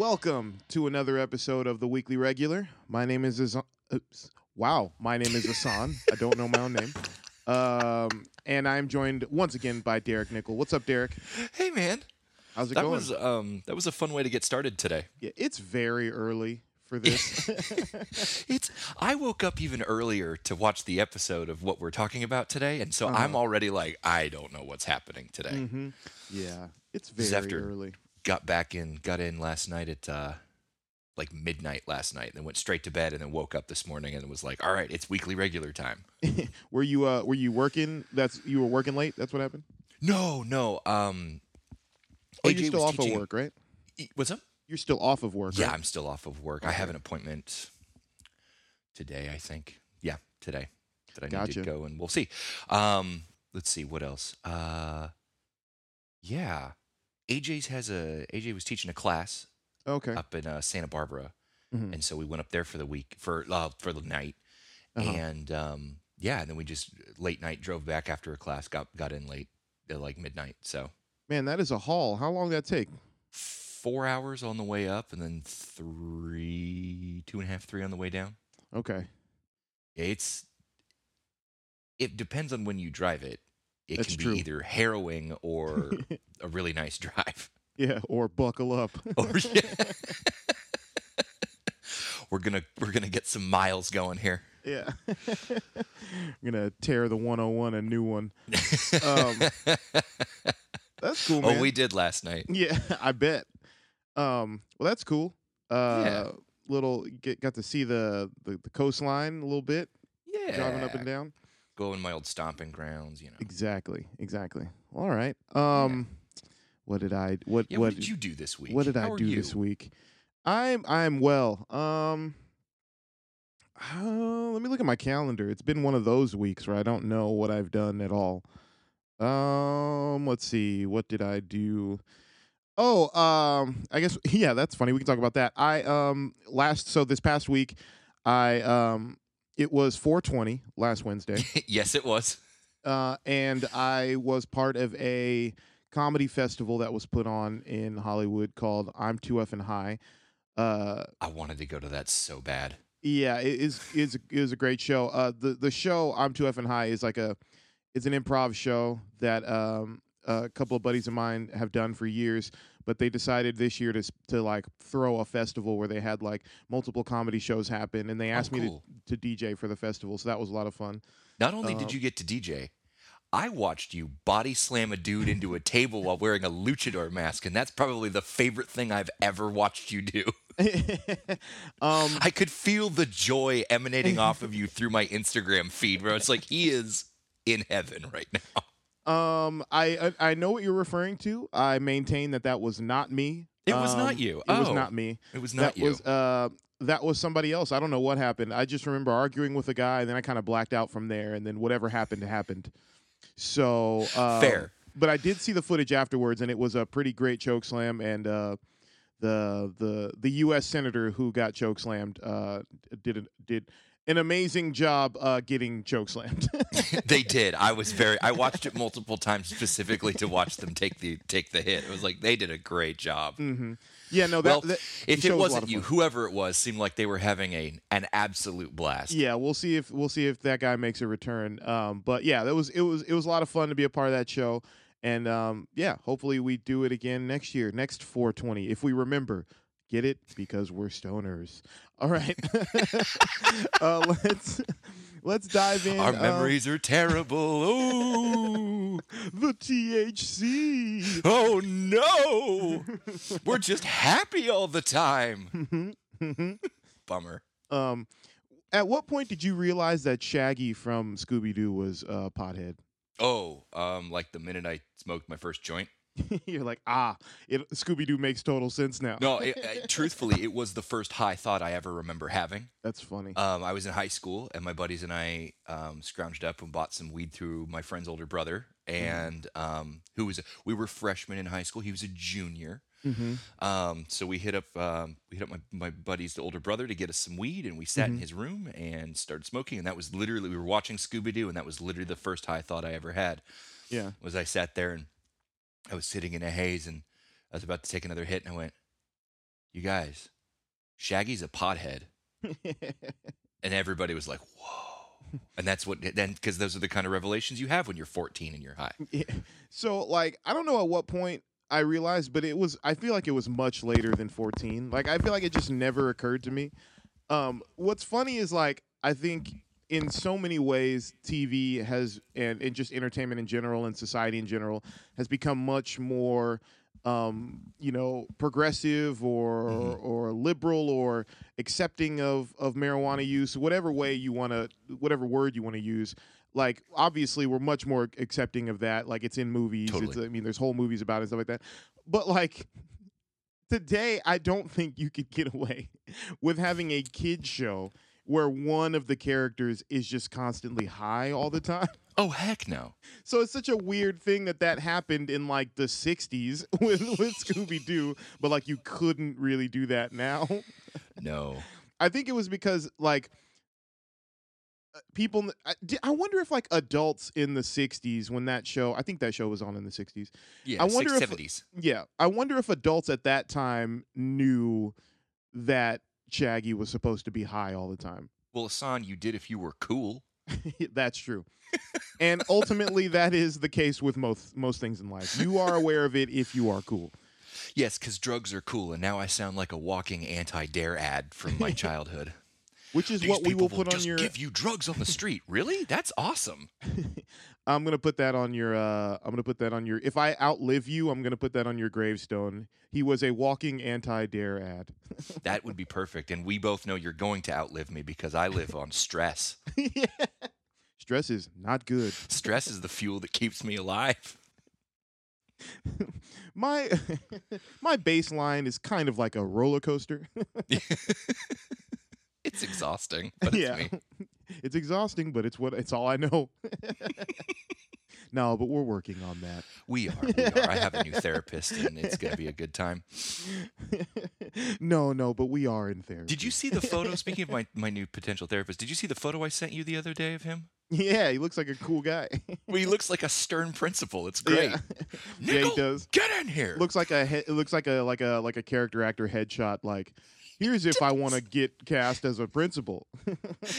Welcome to another episode of the Weekly Regular. My name is Azan. Oops. Wow, my name is Ahsohn. I don't know my own name. Um, and I'm joined once again by Derek Nickel. What's up, Derek? Hey man, How's it that going? was um that was a fun way to get started today. Yeah, it's very early for this. It's I woke up even earlier to watch the episode of what we're talking about today, and so I'm already like I don't know what's happening today. hmm Yeah, it's very after- early. Got back in, got in last night at uh like midnight last night, and then went straight to bed, and then woke up this morning and was like, all right, it's weekly regular time. were you uh were you working? That's you were working late. That's what happened. No, no, um. Oh, AJ you're still off of work, right? What's up? You're still off of work. Yeah, right? I'm still off of work. I have an appointment today, I think. Yeah, today that I need to go and we'll see. Um, let's see what else. Uh, yeah, AJ's has a AJ was teaching a class Okay. up in uh, Santa Barbara, Mhm. and so we went up there for the week for uh, for the night, Uh-huh. and um, yeah, and then we just late night drove back after a class, got got in late at like midnight. So Man, that is a haul. How long did that take? four hours on the way up, and then three, two and a half, three on the way down. Okay. It's it depends on when you drive it. It That's can be true. either harrowing or a really nice drive. Yeah, or buckle up. Or we're gonna we're gonna get some miles going here. Yeah. I'm gonna tear the 101 a new one. Um, That's cool, man. oh, we did last night. Yeah, I bet. Um, well, that's cool. Uh, Yeah. little get got to see the, the the coastline a little bit, Yeah, driving up and down. Go in my old stomping grounds. You know. Exactly, exactly. All right. Um, what did I what Yeah, what what did you do this week? what did How I do you? this week? I'm I'm well. Um, uh, let me look at my calendar. It's been one of those weeks where I don't know what I've done at all. Um, let's see. What did I do? Oh, um, I guess yeah, that's funny. We can talk about that. I um last so this past week, I um it was 420 last Wednesday. yes, it was. uh, and I was part of a comedy festival that was put on in Hollywood called I'm Too Effing High. Uh, I wanted to go to that so bad. yeah, it is is is a great show. Uh, the the show I'm Too Effing High is like a it's an improv show that um a couple of buddies of mine have done for years. But they decided this year to s- to like throw a festival where they had like multiple comedy shows happen, and they asked me Oh, cool. to, to DJ for the festival. So that was a lot of fun. Not only Uh, did you get to DJ, I watched you body slam a dude into a table while wearing a luchador mask, and that's probably the favorite thing I've ever watched you do. um, I could feel the joy emanating off of you through my Instagram feed, where it's like he is in heaven right now. Um, I, I know what you're referring to. I maintain that that was not me. It was Um, not you. It was Oh. not me. It was not that you. was uh that was somebody else. I don't know what happened. I just remember arguing with a guy, and then I kind of blacked out from there. And then whatever happened happened. So uh, Fair. But I did see the footage afterwards, and it was a pretty great choke slam. And uh, the the the U.S. senator who got choke slammed uh, did did an amazing job uh, getting choke slammed. they did. I was very. I watched it multiple times specifically to watch them take the take the hit. It was like they did a great job. hmm Yeah, no, that, well, that if it was a lot wasn't you, whoever it was, seemed like they were having a an absolute blast. Yeah, we'll see if we'll see if that guy makes a return. Um, but yeah, that was it was it was a lot of fun to be a part of that show, and um, yeah, hopefully we do it again next year, next 420, if we remember. Get it because we're stoners. All right, uh, let's let's dive in. Our um, memories are terrible. Oh, the THC. oh no! We're just happy all the time. Bummer. um, at what point did you realize that Shaggy from Scooby Doo was uh, pothead? Oh, um, like the minute I smoked my first joint. You're like, ah, it, Scooby Doo makes total sense now. No, it, truthfully, it was the first high thought I ever remember having. That's funny. Um, I was in high school, and my buddies and I um, scrounged up and bought some weed through my friend's older brother, and um, who was we were freshmen in high school. He was a junior. mm-hmm. Um, so we hit up um, we hit up my, my buddy's older brother to get us some weed, and we sat in Mhm. his room and started smoking. And that was literally we were watching Scooby Doo, and that was literally the first high thought I ever had. Yeah. Was I sat there and I was sitting in a haze, and I was about to take another hit, and I went, you guys, Shaggy's a pothead. and everybody was like, whoa. And that's what, then, because those are the kind of revelations you have when you're 14 and you're high. Yeah. So like I don't know at what point I realized, but it was I feel like it was much later than 14. Like I feel like it just never occurred to me. Um what's funny is like I think in so many ways TV has and, and just entertainment in general and society in general has become much more um, you know, progressive or Mhm. or liberal or accepting of of marijuana use, whatever way you want to, whatever word you want to use. Like, obviously, we're much more accepting of that. Like, it's in movies. It's, I mean, there's whole movies about it and stuff like that. But like today, I don't think you could get away with having a kid show where one of the characters is just constantly high all the time. Oh, heck no. So it's such a weird thing that that happened in like the 60s with, with Scooby Doo, but like you couldn't really do that now. No. I think it was because like uh, people I, I wonder if like adults in the 60s when that show I think that show was on in the 60s. Yeah, I wonder if- 70s. Yeah, I wonder if adults at that time knew that Shaggy was supposed to be high all the time. Well, Hassan, you did if you were cool. That's true. and ultimately that is the case with most most things in life. You are aware of it if you are cool. Yes, because drugs are cool, and now I sound like a walking anti-dare ad from my childhood. Which is These what we will put on just your give you drugs on the street. really? That's awesome. I'm gonna put that on your. Uh, I'm gonna put that on your. If I outlive you, I'm gonna put that on your gravestone. He was a walking anti-dare ad. That would be perfect. And we both know you're going to outlive me because I live on stress. yeah. Stress is not good. Stress is the fuel that keeps me alive. My my baseline is kind of like a roller coaster. It's exhausting, but it's yeah, me. It's exhausting, but it's what it's all I know. no, but we're working on that. We are. We are. I have a new therapist, and it's going to be a good time. no, no, but we are in therapy. Did you see the photo? Speaking of my, my new potential therapist, did you see the photo I sent you the other day of him? Yeah, he looks like a cool guy. Well, he looks like a stern principal. It's great. Yeah, yeah, he does. Get in here. Looks like a he- it looks like a like a like a character actor headshot. Like, here's if I want to get cast as a principal.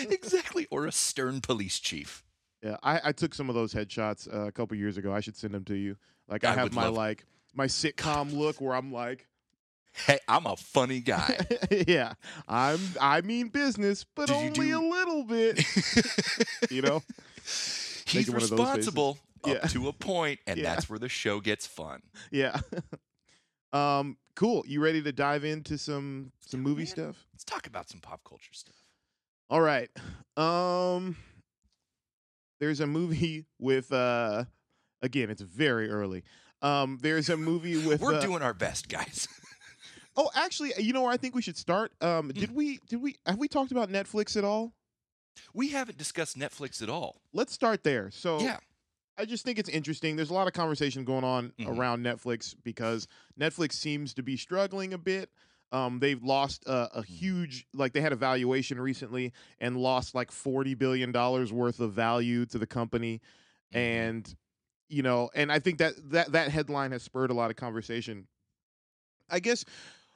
exactly. Or a stern police chief. Yeah, I, I took some of those headshots uh, a couple years ago. I should send them to you. Like, I, I have my love- like my sitcom look where I'm like, Hey, I'm a funny guy. yeah, I'm I mean business, but Did only do- a little bit. you know? He's Making one of those faces. responsible Yeah. up to a point, and Yeah. that's where the show gets fun. Yeah. Um. Cool. You ready to dive into some some movie man. stuff? Let's talk about some pop culture stuff. All right. Um there's a movie with uh again, it's very early. Um there's a movie with We're uh, doing our best, guys. Oh, actually, you know where I think we should start? Um Mm. did we did we have we talked about Netflix at all? We haven't discussed Netflix at all. Let's start there. So Yeah. I just think it's interesting. There's a lot of conversation going on Mhm. around Netflix because Netflix seems to be struggling a bit. Um, they've lost a, a Mm-hmm. huge, like they had a valuation recently and lost like forty billion dollars worth of value to the company, Mhm. and you know, and I think that that that headline has spurred a lot of conversation. I guess,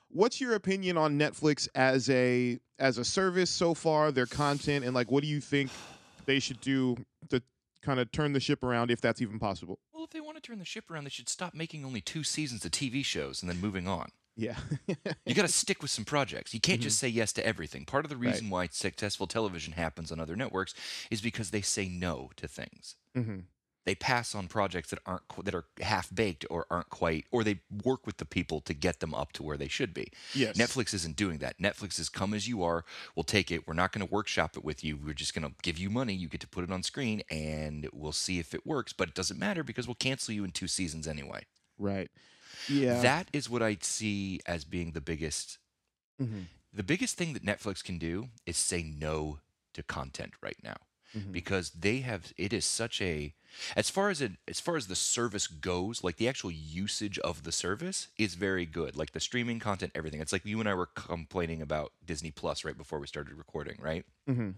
what's your opinion on Netflix as a as a service so far? Their content and like, what do you think they should do to kind of turn the ship around if that's even possible? Well, if they want to turn the ship around, they should stop making only two seasons of TV shows and then moving on. Yeah. You got to stick with some projects. You can't just say yes to everything. Part of the Mm-hmm. Right. reason why successful television happens on other networks is because they say no to things. hmm They pass on projects that aren't that are half baked or aren't quite, or they work with the people to get them up to where they should be. Yes. Netflix isn't doing that. Netflix is come as you are. We'll take it. We're not going to workshop it with you. We're just going to give you money. You get to put it on screen, and we'll see if it works. But it doesn't matter because we'll cancel you in two seasons anyway. Right. Yeah. That is what I see as being the biggest. Mhm. The biggest thing that Netflix can do is say no to content right now Mhm. because they have it is such a as far as it as far as the service goes like the actual usage of the service is very good like the streaming content everything it's like you and i were complaining about disney plus right before we started recording right mm-hmm.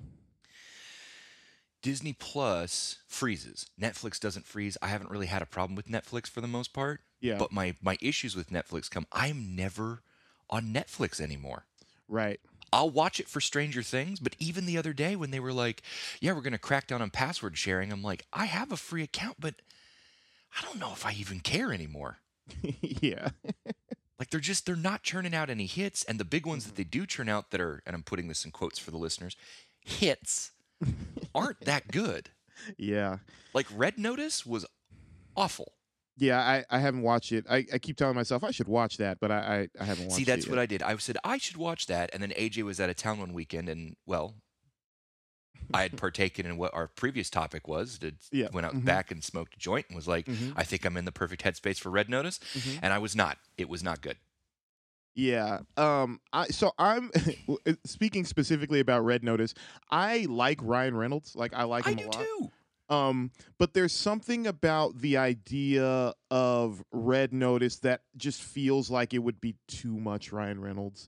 disney plus freezes netflix doesn't freeze i haven't really had a problem with netflix for the most part Yeah. but my my issues with netflix come i'm never on Netflix anymore. Right. I'll watch it for Stranger Things, but even the other day when they were like, "Yeah, we're going to crack down on password sharing," I'm like, "I have a free account, but I don't know if I even care anymore." yeah. Like they're just they're not churning out any hits, and the big ones that mm-hmm. they do churn out that are, and I'm putting this in quotes for the listeners, hits aren't that good. Yeah. Like Red Notice was awful. Yeah, I, I haven't watched it. I, I keep telling myself I should watch that, but I, I, I haven't watched it. See, it. that's yet. what I did. I said I should watch that, and then AJ was out of town one weekend, and well, I had partaken in what our previous topic was. Did Yeah. went out Mhm. back and smoked a joint, and was like, Mhm. I think I'm in the perfect headspace for Red Notice, Mhm. and I was not. It was not good. Yeah. Um. I so I'm speaking specifically about Red Notice. I like Ryan Reynolds. Like I like I him do a lot. too. Um. But there's something about the idea of Red Notice that just feels like it would be too much Ryan Reynolds.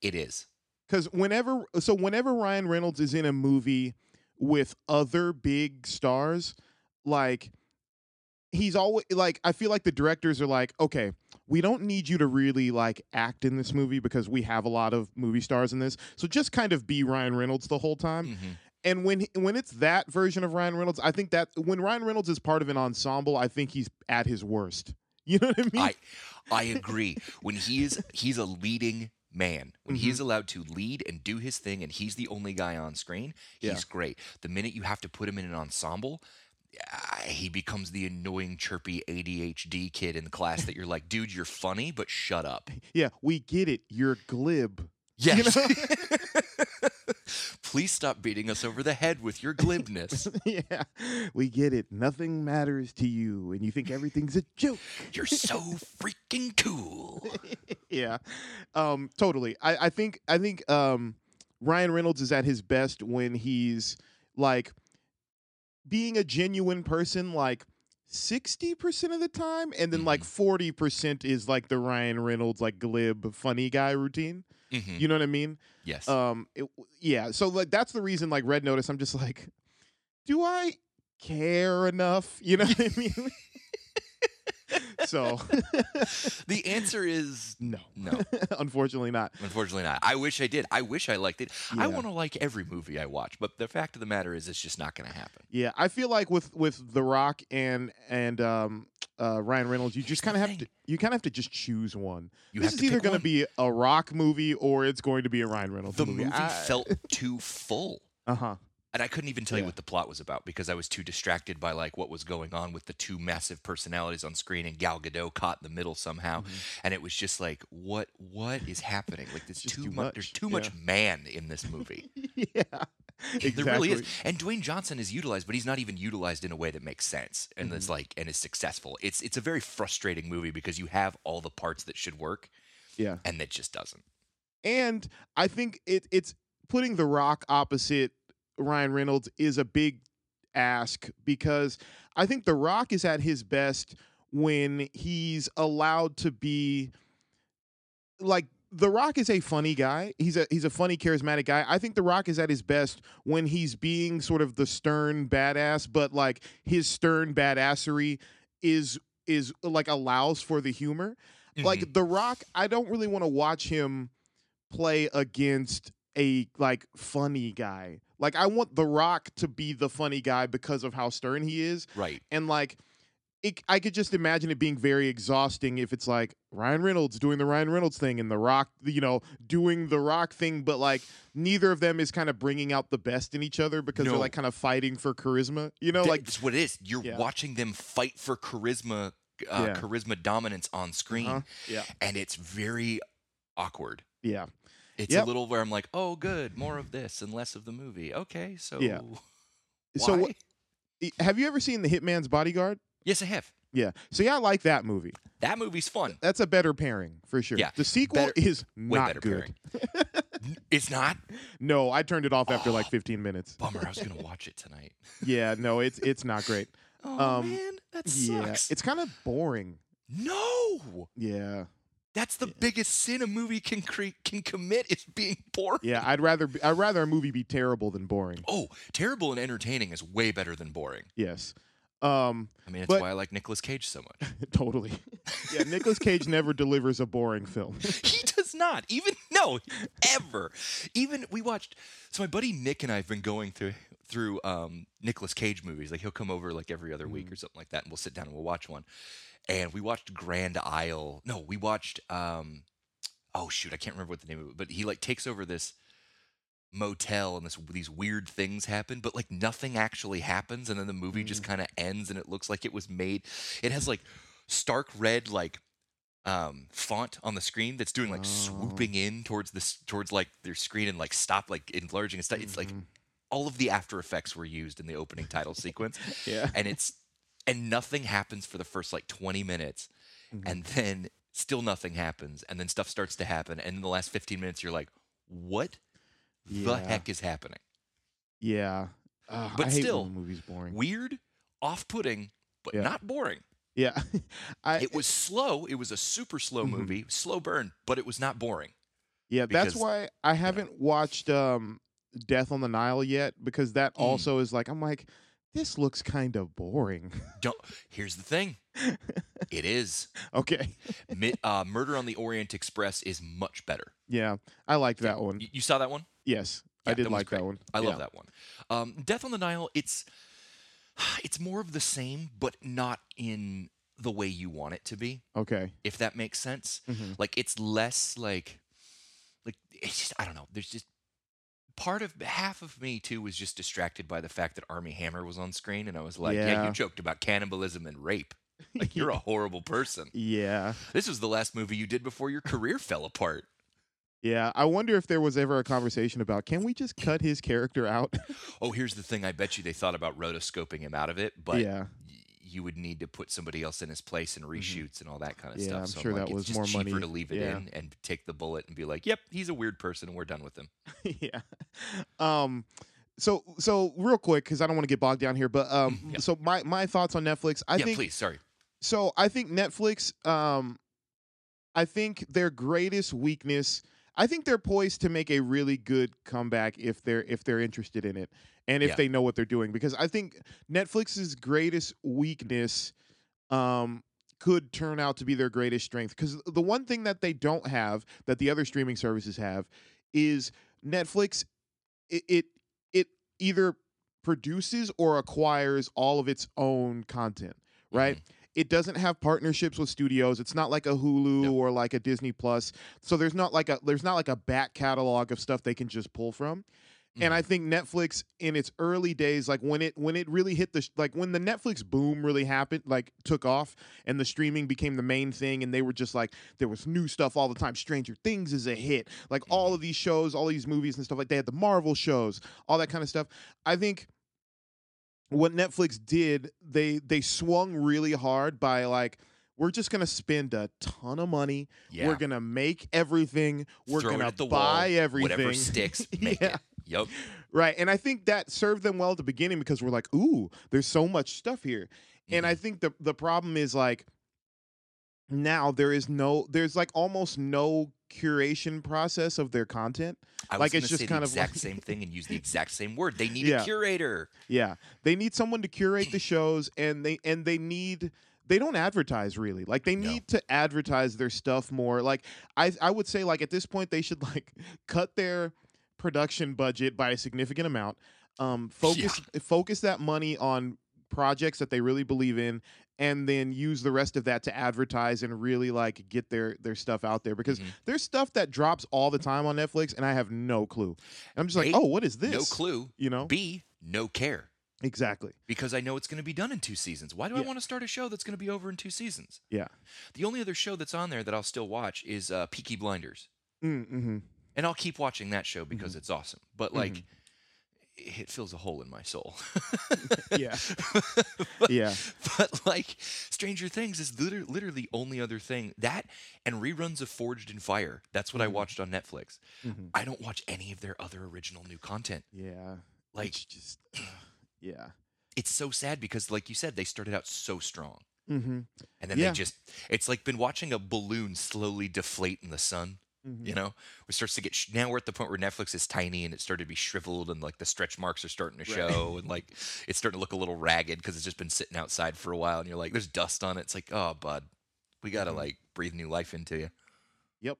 It is. Because whenever so whenever Ryan Reynolds is in a movie with other big stars, like he's always like I feel like the directors are like, okay, we don't need you to really like act in this movie because we have a lot of movie stars in this. So just kind of be Ryan Reynolds the whole time. Mhm. And when when it's that version of Ryan Reynolds, I think that when Ryan Reynolds is part of an ensemble, I think he's at his worst. You know what I mean? I I agree. When he is he's a leading man. When Mm-hmm. he's allowed to lead and do his thing and he's the only guy on screen, he's Yeah. great. The minute you have to put him in an ensemble, uh, he becomes the annoying chirpy ADHD kid in the class that you're like, "Dude, you're funny, but shut up." yeah, we get it. You're glib. Yes. know? Please stop beating us over the head with your glibness. yeah, we get it. Nothing matters to you, and you think everything's a joke. You're so freaking cool. yeah, um, totally. I, I think I think um, Ryan Reynolds is at his best when he's like being a genuine person, like sixty percent of the time, and then like forty percent is like the Ryan Reynolds like glib funny guy routine. Mhm. You know what I mean? Yes. Um, it, yeah. So like that's the reason like Red Notice. I'm just like, do I care enough? You know what I mean? so the answer is no, no. unfortunately not. Unfortunately, not. I wish I did. I wish I liked it. I want to like every movie I watch, but the fact of the matter is, it's just not going to happen. Yeah, I feel like with with The Rock and and um, uh, Ryan Reynolds, you just kind of the have to you kind of have to just choose one. You this have is to either going to be a Rock movie or it's going to be a Ryan Reynolds The movie. movie felt too full. Uh huh. And I couldn't even tell you what the plot was about because I was too distracted by like what was going on with the two massive personalities on screen and Gal Gadot caught in the middle somehow. And it was just like, what what is happening? Like there's Mm-hmm. Too, too much. There's too Yeah. much man in this movie. yeah. Exactly. There really is. And Dwayne Johnson is utilized, but he's not even utilized in a way that makes sense and is Mm-hmm. like and is successful. It's it's a very frustrating movie because you have all the parts that should work Yeah. and it just doesn't. And I think it it's putting The Rock opposite Ryan Reynolds is a big ask because I think The Rock is at his best when he's allowed to be like The Rock is a funny guy. He's a he's a funny, charismatic guy. I think The Rock is at his best when he's being sort of the stern badass, but like his stern badassery is is like allows for the humor. Like mm-hmm. The Rock, I don't really want to watch him play against a like funny guy. Like I want The Rock to be the funny guy because of how stern he is right. and like it, I could just imagine it being very exhausting if it's like Ryan Reynolds doing the Ryan Reynolds thing and The Rock, you know, doing the Rock thing, but like neither of them is kind of bringing out the best in each other because No. they're like kind of fighting for charisma, you know, Th- like that's what it is. You're Yeah. watching them fight for charisma, uh, Yeah. charisma dominance on screen, Uh-huh. yeah, and it's very awkward. yeah, It's Yep. a little where I'm like, oh, good, more of this and less of the movie. Okay, so Yeah. why? So what, have you ever seen The Hitman's Bodyguard? yes, I have. Yeah, so yeah, I like that movie. That movie's fun. That's a better pairing for sure. Yeah, the sequel better- is not better good. pairing. it's not. No, I turned it off after like Oh. 15 minutes. Bummer. I was gonna watch it tonight. Yeah, no, it's it's not great. Oh Um, man, that sucks. Yeah, it's kind of boring. no. Yeah. That's the biggest sin a movie can cre- can commit is being boring. Yeah, I'd rather be, I'd rather a movie be terrible than boring. Oh, terrible and entertaining is way better than boring. Yes. Um I mean, that's But- why I like Nicolas Cage so much. totally. yeah, Nicolas Cage never delivers a boring film. he does not. Even no, ever. Even we watched. So my buddy Nick and I have been going through through um, Nicolas Cage movies. Like he'll come over like every other week or something like that, and we'll sit down and we'll watch one. And we watched Grand Isle. No, we watched. Um, oh shoot, I can't remember what the name of it. But he like takes over this motel and this these weird things happen but like nothing actually happens and then the movie just kind of ends and it looks like it was made it has like stark red like um font on the screen that's doing like swooping in towards this towards like their screen and like stop like enlarging and stuff it's like all of the after effects were used in the opening title sequence Yeah. and it's and nothing happens for the first like 20 minutes and then still nothing happens and then stuff starts to happen and in the last 15 minutes you're like what the heck is happening Yeah. Ugh, But I still, movie's boring. weird off-putting but Yeah. not boring yeah. I it was slow it was a super slow Mhm. movie slow burn but it was not boring Yeah, that's why I haven't watched um Death on the Nile yet because that Mm. also is like I'm like this looks kind of boring. don't here's the thing it is okay. Mi- uh, murder on the orient express is much better Yeah, I liked that one. you, you saw that one Yes, I did that like that one. I love Yeah. that one. Um, Death on the Nile, it's it's more of the same, but not in the way you want it to be, Okay. if that makes sense. Mhm. Like it's less like like it's just I don't know. There's just part of half of me too was just distracted by the fact that Armie Hammer was on screen, and I was like, yeah, Yeah. you joked about cannibalism and rape. Like you're a horrible person. Yeah. This was the last movie you did before your career fell apart. Yeah. I wonder if there was ever a conversation about can we just cut his character out? Oh, here's the thing. I bet you they thought about rotoscoping him out of it, but yeah. You would need to put somebody else in his place and reshoots and all that kind of Mm-hmm. Yeah, stuff. I'm so sure like, that it's was just more cheaper money. to leave it Yeah. in and take the bullet and be like, "Yep, he's a weird person, and we're done with him." yeah. Um. So so real quick because I don't want to get bogged down here, but um. Mm, yeah. So my my thoughts on Netflix. I yeah, think please. Sorry. so I think Netflix um I think their greatest weakness I think they're poised to make a really good comeback if they're if they're interested in it and if Yeah. they know what they're doing because I think Netflix's greatest weakness um could turn out to be their greatest strength cuz the one thing that they don't have that the other streaming services have is Netflix it it, it either produces or acquires all of its own content right Mhm. It doesn't have partnerships with studios. It's not like a Hulu Yep. or like a Disney Plus. So there's not like a there's not like a back catalog of stuff they can just pull from. And Mhm. I think Netflix in its early days, like when it when it really hit the sh- like when the Netflix boom really happened, like took off, and the streaming became the main thing, and they were just like there was new stuff all the time. Stranger Things is a hit, like Mm-hmm. all of these shows, all these movies and stuff like they had the Marvel shows, all that kind of stuff. I think what Netflix did, they they swung really hard by like we're just gonna spend a ton of money. yeah. We're gonna make everything. We're Throw gonna buy wall. everything. Whatever sticks, make Yeah. it. Yep. Right. And I think that served them well at the beginning because we're like, ooh, there's so much stuff here. And Mm-hmm. I think the the problem is like now there is no there's like almost no curation process of their content. I was like, it's just say kind the of exact like- same thing and use the exact same word. They need Yeah. a curator. Yeah. They need someone to curate the shows and they and they need they don't advertise really. Like they No. need to advertise their stuff more. Like I I would say like at this point they should like cut their production budget by a significant amount. Um focus focus that money on projects that they really believe in and then use the rest of that to advertise and really like get their their stuff out there because Mhm. there's stuff that drops all the time on Netflix and I have no clue. And I'm just like, A, "Oh, what is this?" No clue. You know? B, no care. exactly. Because I know it's going to be done in two seasons. Why do I want to start a show that's going to be over in two seasons? Yeah. The only other show that's on there that I'll still watch is uh, Peaky Blinders. Mm-hmm. and I'll keep watching that show because Mhm. it's awesome. But like, it fills a hole in my soul. Yeah. Yeah. But like, Stranger Things is liter- literally the only other thing that and reruns of Forged in Fire. That's what I Mhm. watched on Netflix. Mm-hmm. I don't watch any of their other original new content. Yeah. Like, it's just, yeah. it's so sad because, like you said, they started out so strong. Mm-hmm. And then Yeah. they just, it's like been watching a balloon slowly deflate in the sun. Mm-hmm. You know, it starts to get sh- now we're at the point where Netflix is tiny and it started to be shriveled and like the stretch marks are starting to Right. show and like it's starting to look a little ragged because it's just been sitting outside for a while and you're like, there's dust on it. It's like, oh, bud, we got to Mhm. like breathe new life into you. Yep.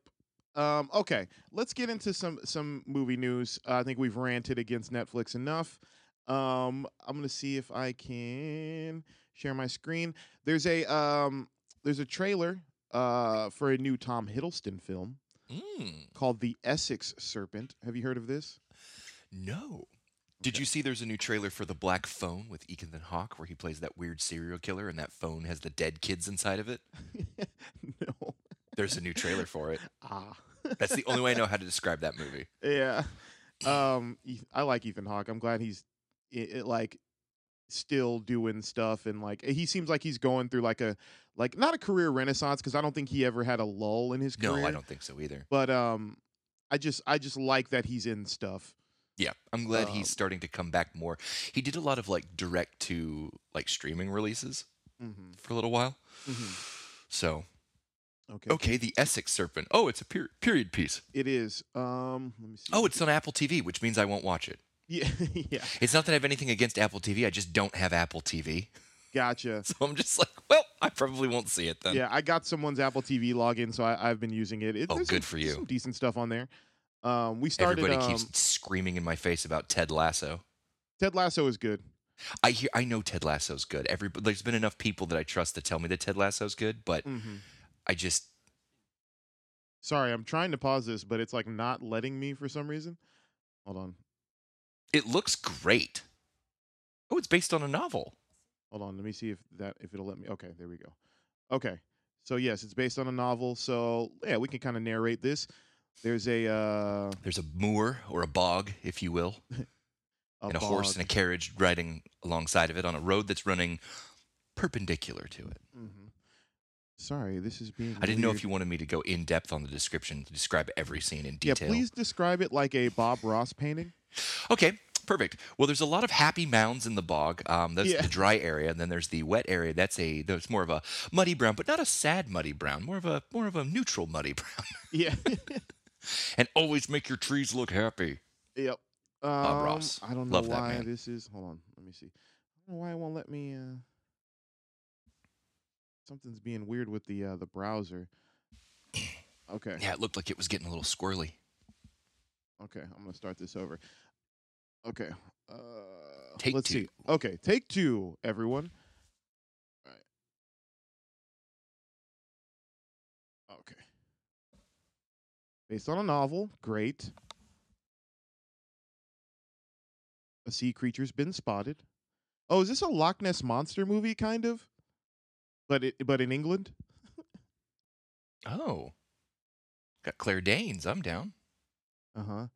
Um, okay, let's get into some some movie news. Uh, I think we've ranted against Netflix enough. Um, I'm gonna see if I can share my screen. There's a um, there's a trailer uh for a new Tom Hiddleston film Mm, called The Essex Serpent. Have you heard of this? no. Did you see there's a new trailer for The Black Phone with Ethan Hawke where he plays that weird serial killer and that phone has the dead kids inside of it? no. There's a new trailer for it. Ah. That's the only way I know how to describe that movie. Yeah. Um, I like Ethan Hawke. I'm glad he's i i- like still doing stuff and like he seems like he's going through like a like not a career renaissance because I don't think he ever had a lull in his No, career. I don't think so either. But um, I just I just like that he's in stuff. Yeah, I'm glad Um, he's starting to come back more. He did a lot of like direct to like streaming releases Mm-hmm. for a little while. So, Okay. okay, the Essex Serpent. Oh, it's a per- period piece. It is. Um, let me see. Oh, it's on Apple TV, which means I won't watch it. Yeah, yeah. It's not that I have anything against Apple TV. I just don't have Apple TV. Gotcha. So I'm just like, well, I probably won't see it then. Yeah, I got someone's Apple TV login, so I, I've been using it. it Oh, good some, for there's you. Some decent stuff on there. Um, we started. Everybody um, keeps screaming in my face about Ted Lasso. Ted Lasso is good. I hear, I know Ted Lasso's good. Every there's been enough people that I trust to tell me that Ted Lasso's good, but Mm-hmm. I just Sorry, I'm trying to pause this, but it's like not letting me for some reason. Hold on. It looks great. Oh, it's based on a novel. Hold on. Let me see if that if it'll let me. Okay, there we go. Okay. So yes, it's based on a novel. So yeah, we can kind of narrate this. There's a uh There's a moor or a bog, if you will, a, and a horse and a carriage riding alongside of it on a road that's running perpendicular to it. Mm-hmm. Sorry, this is being. I didn't know if you wanted me to go in depth on the description to describe every scene in detail. Yeah, detail. please describe it like a Bob Ross painting. Okay, perfect. Well, there's a lot of happy mounds in the bog. Um, that's Yeah. the dry area, and then there's the wet area. That's a that's more of a muddy brown, but not a sad muddy brown. More of a more of a neutral muddy brown. Yeah. and always make your trees look happy. yep. Um, Bob Ross. I don't know Love that why man. this is. Hold on. Let me see. I don't know why it won't let me. Uh, something's being weird with the uh, the browser. Okay. Yeah, it looked like it was getting a little squirrely. Okay, I'm gonna start this over. Okay. Uh, Take let's two. see. Okay, take two, everyone. All right. Okay. Based on a novel, great. A sea creature's been spotted. Oh, is this a Loch Ness monster movie, kind of? But it, but in England. Oh, got Claire Danes. I'm down. Uh huh.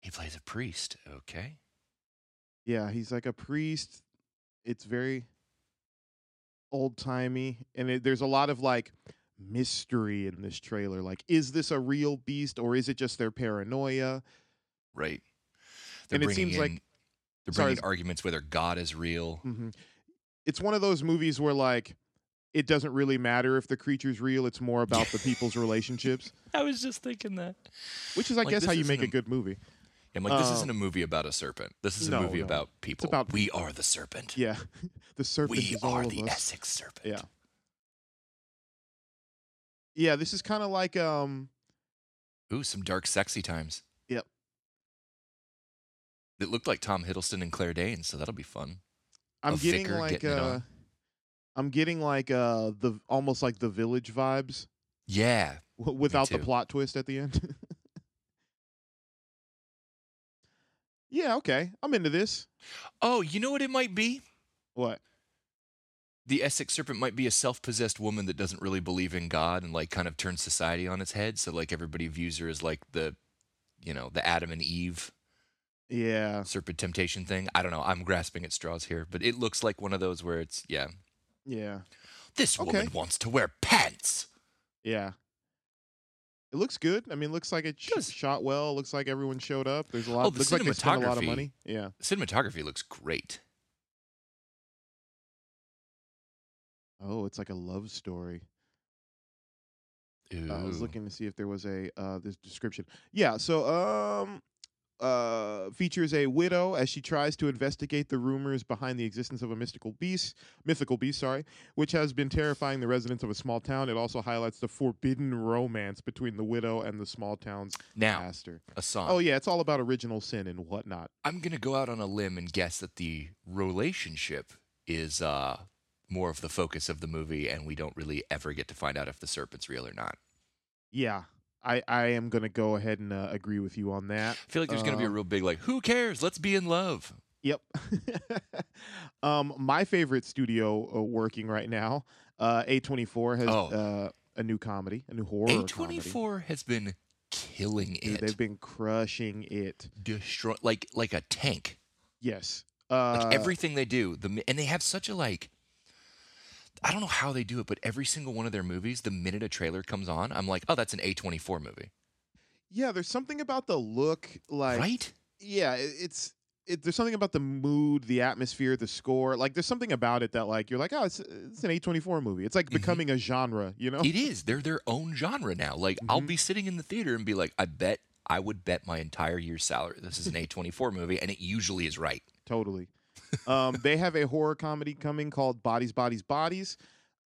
He plays a priest. Okay. Yeah, he's like a priest. It's very old timey, and it, there's a lot of like mystery in this trailer. Like, is this a real beast or is it just their paranoia? Right. They're And it seems like- in- they're bringing s- arguments whether God is real. hmm It's one of those movies where like it doesn't really matter if the creature's real. It's more about the people's relationships, I was just thinking that. which is, I Like, guess, how you make a a- good movie. I'm like, this isn't Um, a movie about a serpent. This is a no, movie no. about people. It's about we are the serpent. Yeah, the serpent we is all are of the us. Essex serpent. Yeah. Yeah, this is kind of like um. Ooh, some dark, sexy times. Yep. It looked like Tom Hiddleston and Claire Danes, so that'll be fun. I'm A getting like getting it uh, on. I'm getting like uh the almost like the village vibes Yeah. w- without the plot twist at the end. yeah, okay, I'm into this. Oh, you know what it might be? What? The Essex serpent might be a self-possessed woman that doesn't really believe in God and like kind of turns society on its head. So like everybody views her as like the, you know, the Adam and Eve Yeah, serpent temptation thing. I don't know. I'm grasping at straws here, but it looks like one of those where it's yeah. Yeah, This Okay. woman wants to wear pants. yeah. It looks good. I mean, looks like it sh- shot well. Looks like everyone showed up. There's a lot. Oh, the looks like they spent a lot of money. Yeah. Cinematography looks great. Oh, it's like a love story. Uh, I was looking to see if there was a uh this description. Yeah, so um uh, features a widow as she tries to investigate the rumors behind the existence of a mystical beast, mythical beast, sorry, which has been terrifying the residents of a small town. It also highlights the forbidden romance between the widow and the small town's Now, pastor. a song. Oh yeah, it's all about original sin and whatnot. I'm gonna go out on a limb and guess that the relationship is uh, more of the focus of the movie, and we don't really ever get to find out if the serpent's real or not. Yeah, I I am gonna go ahead and uh, agree with you on that. I feel like there's gonna be a Um, real big like, who cares? Let's be in love. Yep. um, my favorite studio uh, working right now, uh, A24 has Oh. uh, a new comedy, a new horror. A24 has been killing Dude, it, they've been crushing it. destroy like like a tank. Yes. Uh, Like everything they do, the and they have such a like. I don't know how they do it, but every single one of their movies, the minute a trailer comes on, I'm like, oh, that's an A24 movie, yeah, there's something about the look, like right? yeah, it's it, there's something about the mood, the atmosphere, the score. Like there's something about it that like you're like, oh, it's it's an A24 movie. It's like Mhm. becoming a genre, you know? It is. They're their own genre now. Like I'll Mhm. be sitting in the theater and be like, I bet I would bet my entire year's salary this is an A24 movie, and it usually is right. Totally. Um, they have a horror comedy coming called Bodies, Bodies, Bodies.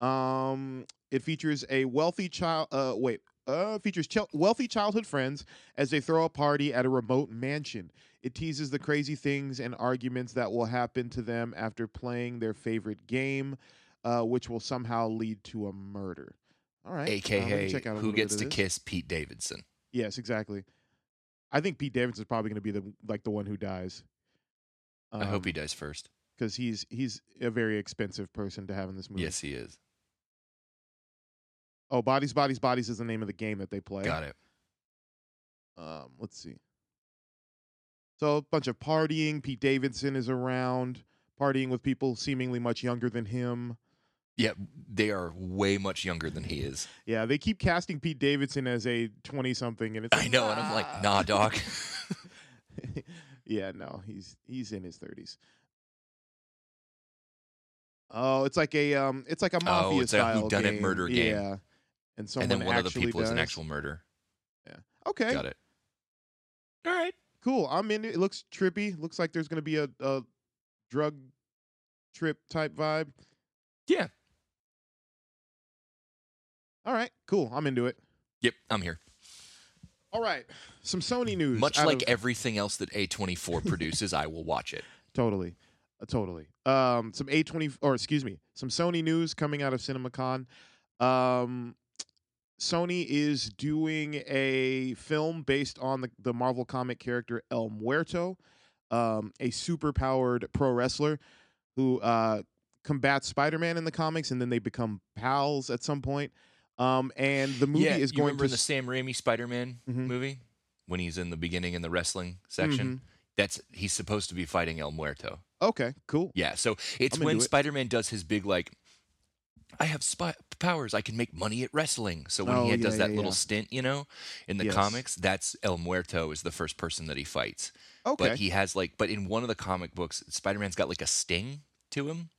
Um, it features a wealthy child. Uh, wait. Uh, features chil- wealthy childhood friends as they throw a party at a remote mansion. It teases the crazy things and arguments that will happen to them after playing their favorite game, uh, which will somehow lead to a murder. All right. uh, AKA, out who gets to this. kiss Pete Davidson? Yes, exactly. I think Pete Davidson's probably going to be the like the one who dies. I hope he Um, dies first. because he's he's a very expensive person to have in this movie. Yes, he is. Oh, bodies, bodies, bodies is the name of the game that they play. Got it. Um, let's see. So a bunch of partying. Pete Davidson is around, partying with people seemingly much younger than him. Yeah, they are way much younger than he is. Yeah, they keep casting Pete Davidson as a twenty-something, and it's I like, know, and I'm like, nah, dog. yeah, no, he's he's in his thirties. Oh, it's like a um, it's like a mafia Oh, it's a style whodunit game. murder game. Yeah, and someone and then one of the actually people is an actual murder. Yeah. Okay, Got it. All right. cool. I'm in it. It looks trippy. Looks like there's gonna be a, a drug trip type vibe. Yeah. All right, cool. I'm into it. Yep, I'm here. All right, some Sony news. Much like of- everything else that A24 produces, I will watch it. Totally. Uh, totally. Um, some A20 or excuse me, some Sony news coming out of CinemaCon. Um, Sony is doing a film based on the, the Marvel comic character El Muerto, um, a super powered pro wrestler who uh, combats Spider Man in the comics and then they become pals at some point. Um, and the movie yeah, is you going remember to in the Sam Raimi Spider-Man Mhm. movie when he's in the beginning in the wrestling section? Mhm. That's he's supposed to be fighting El Muerto. Okay, cool. Yeah, so it's when it. Spider-Man does his big like I have spy- powers. I can make money at wrestling. So when Oh, he yeah, does that yeah, little yeah. stint, you know, in the Yes. comics, that's El Muerto is the first person that he fights. Okay. But he has like, but in one of the comic books, Spider-Man's got like a sting to him,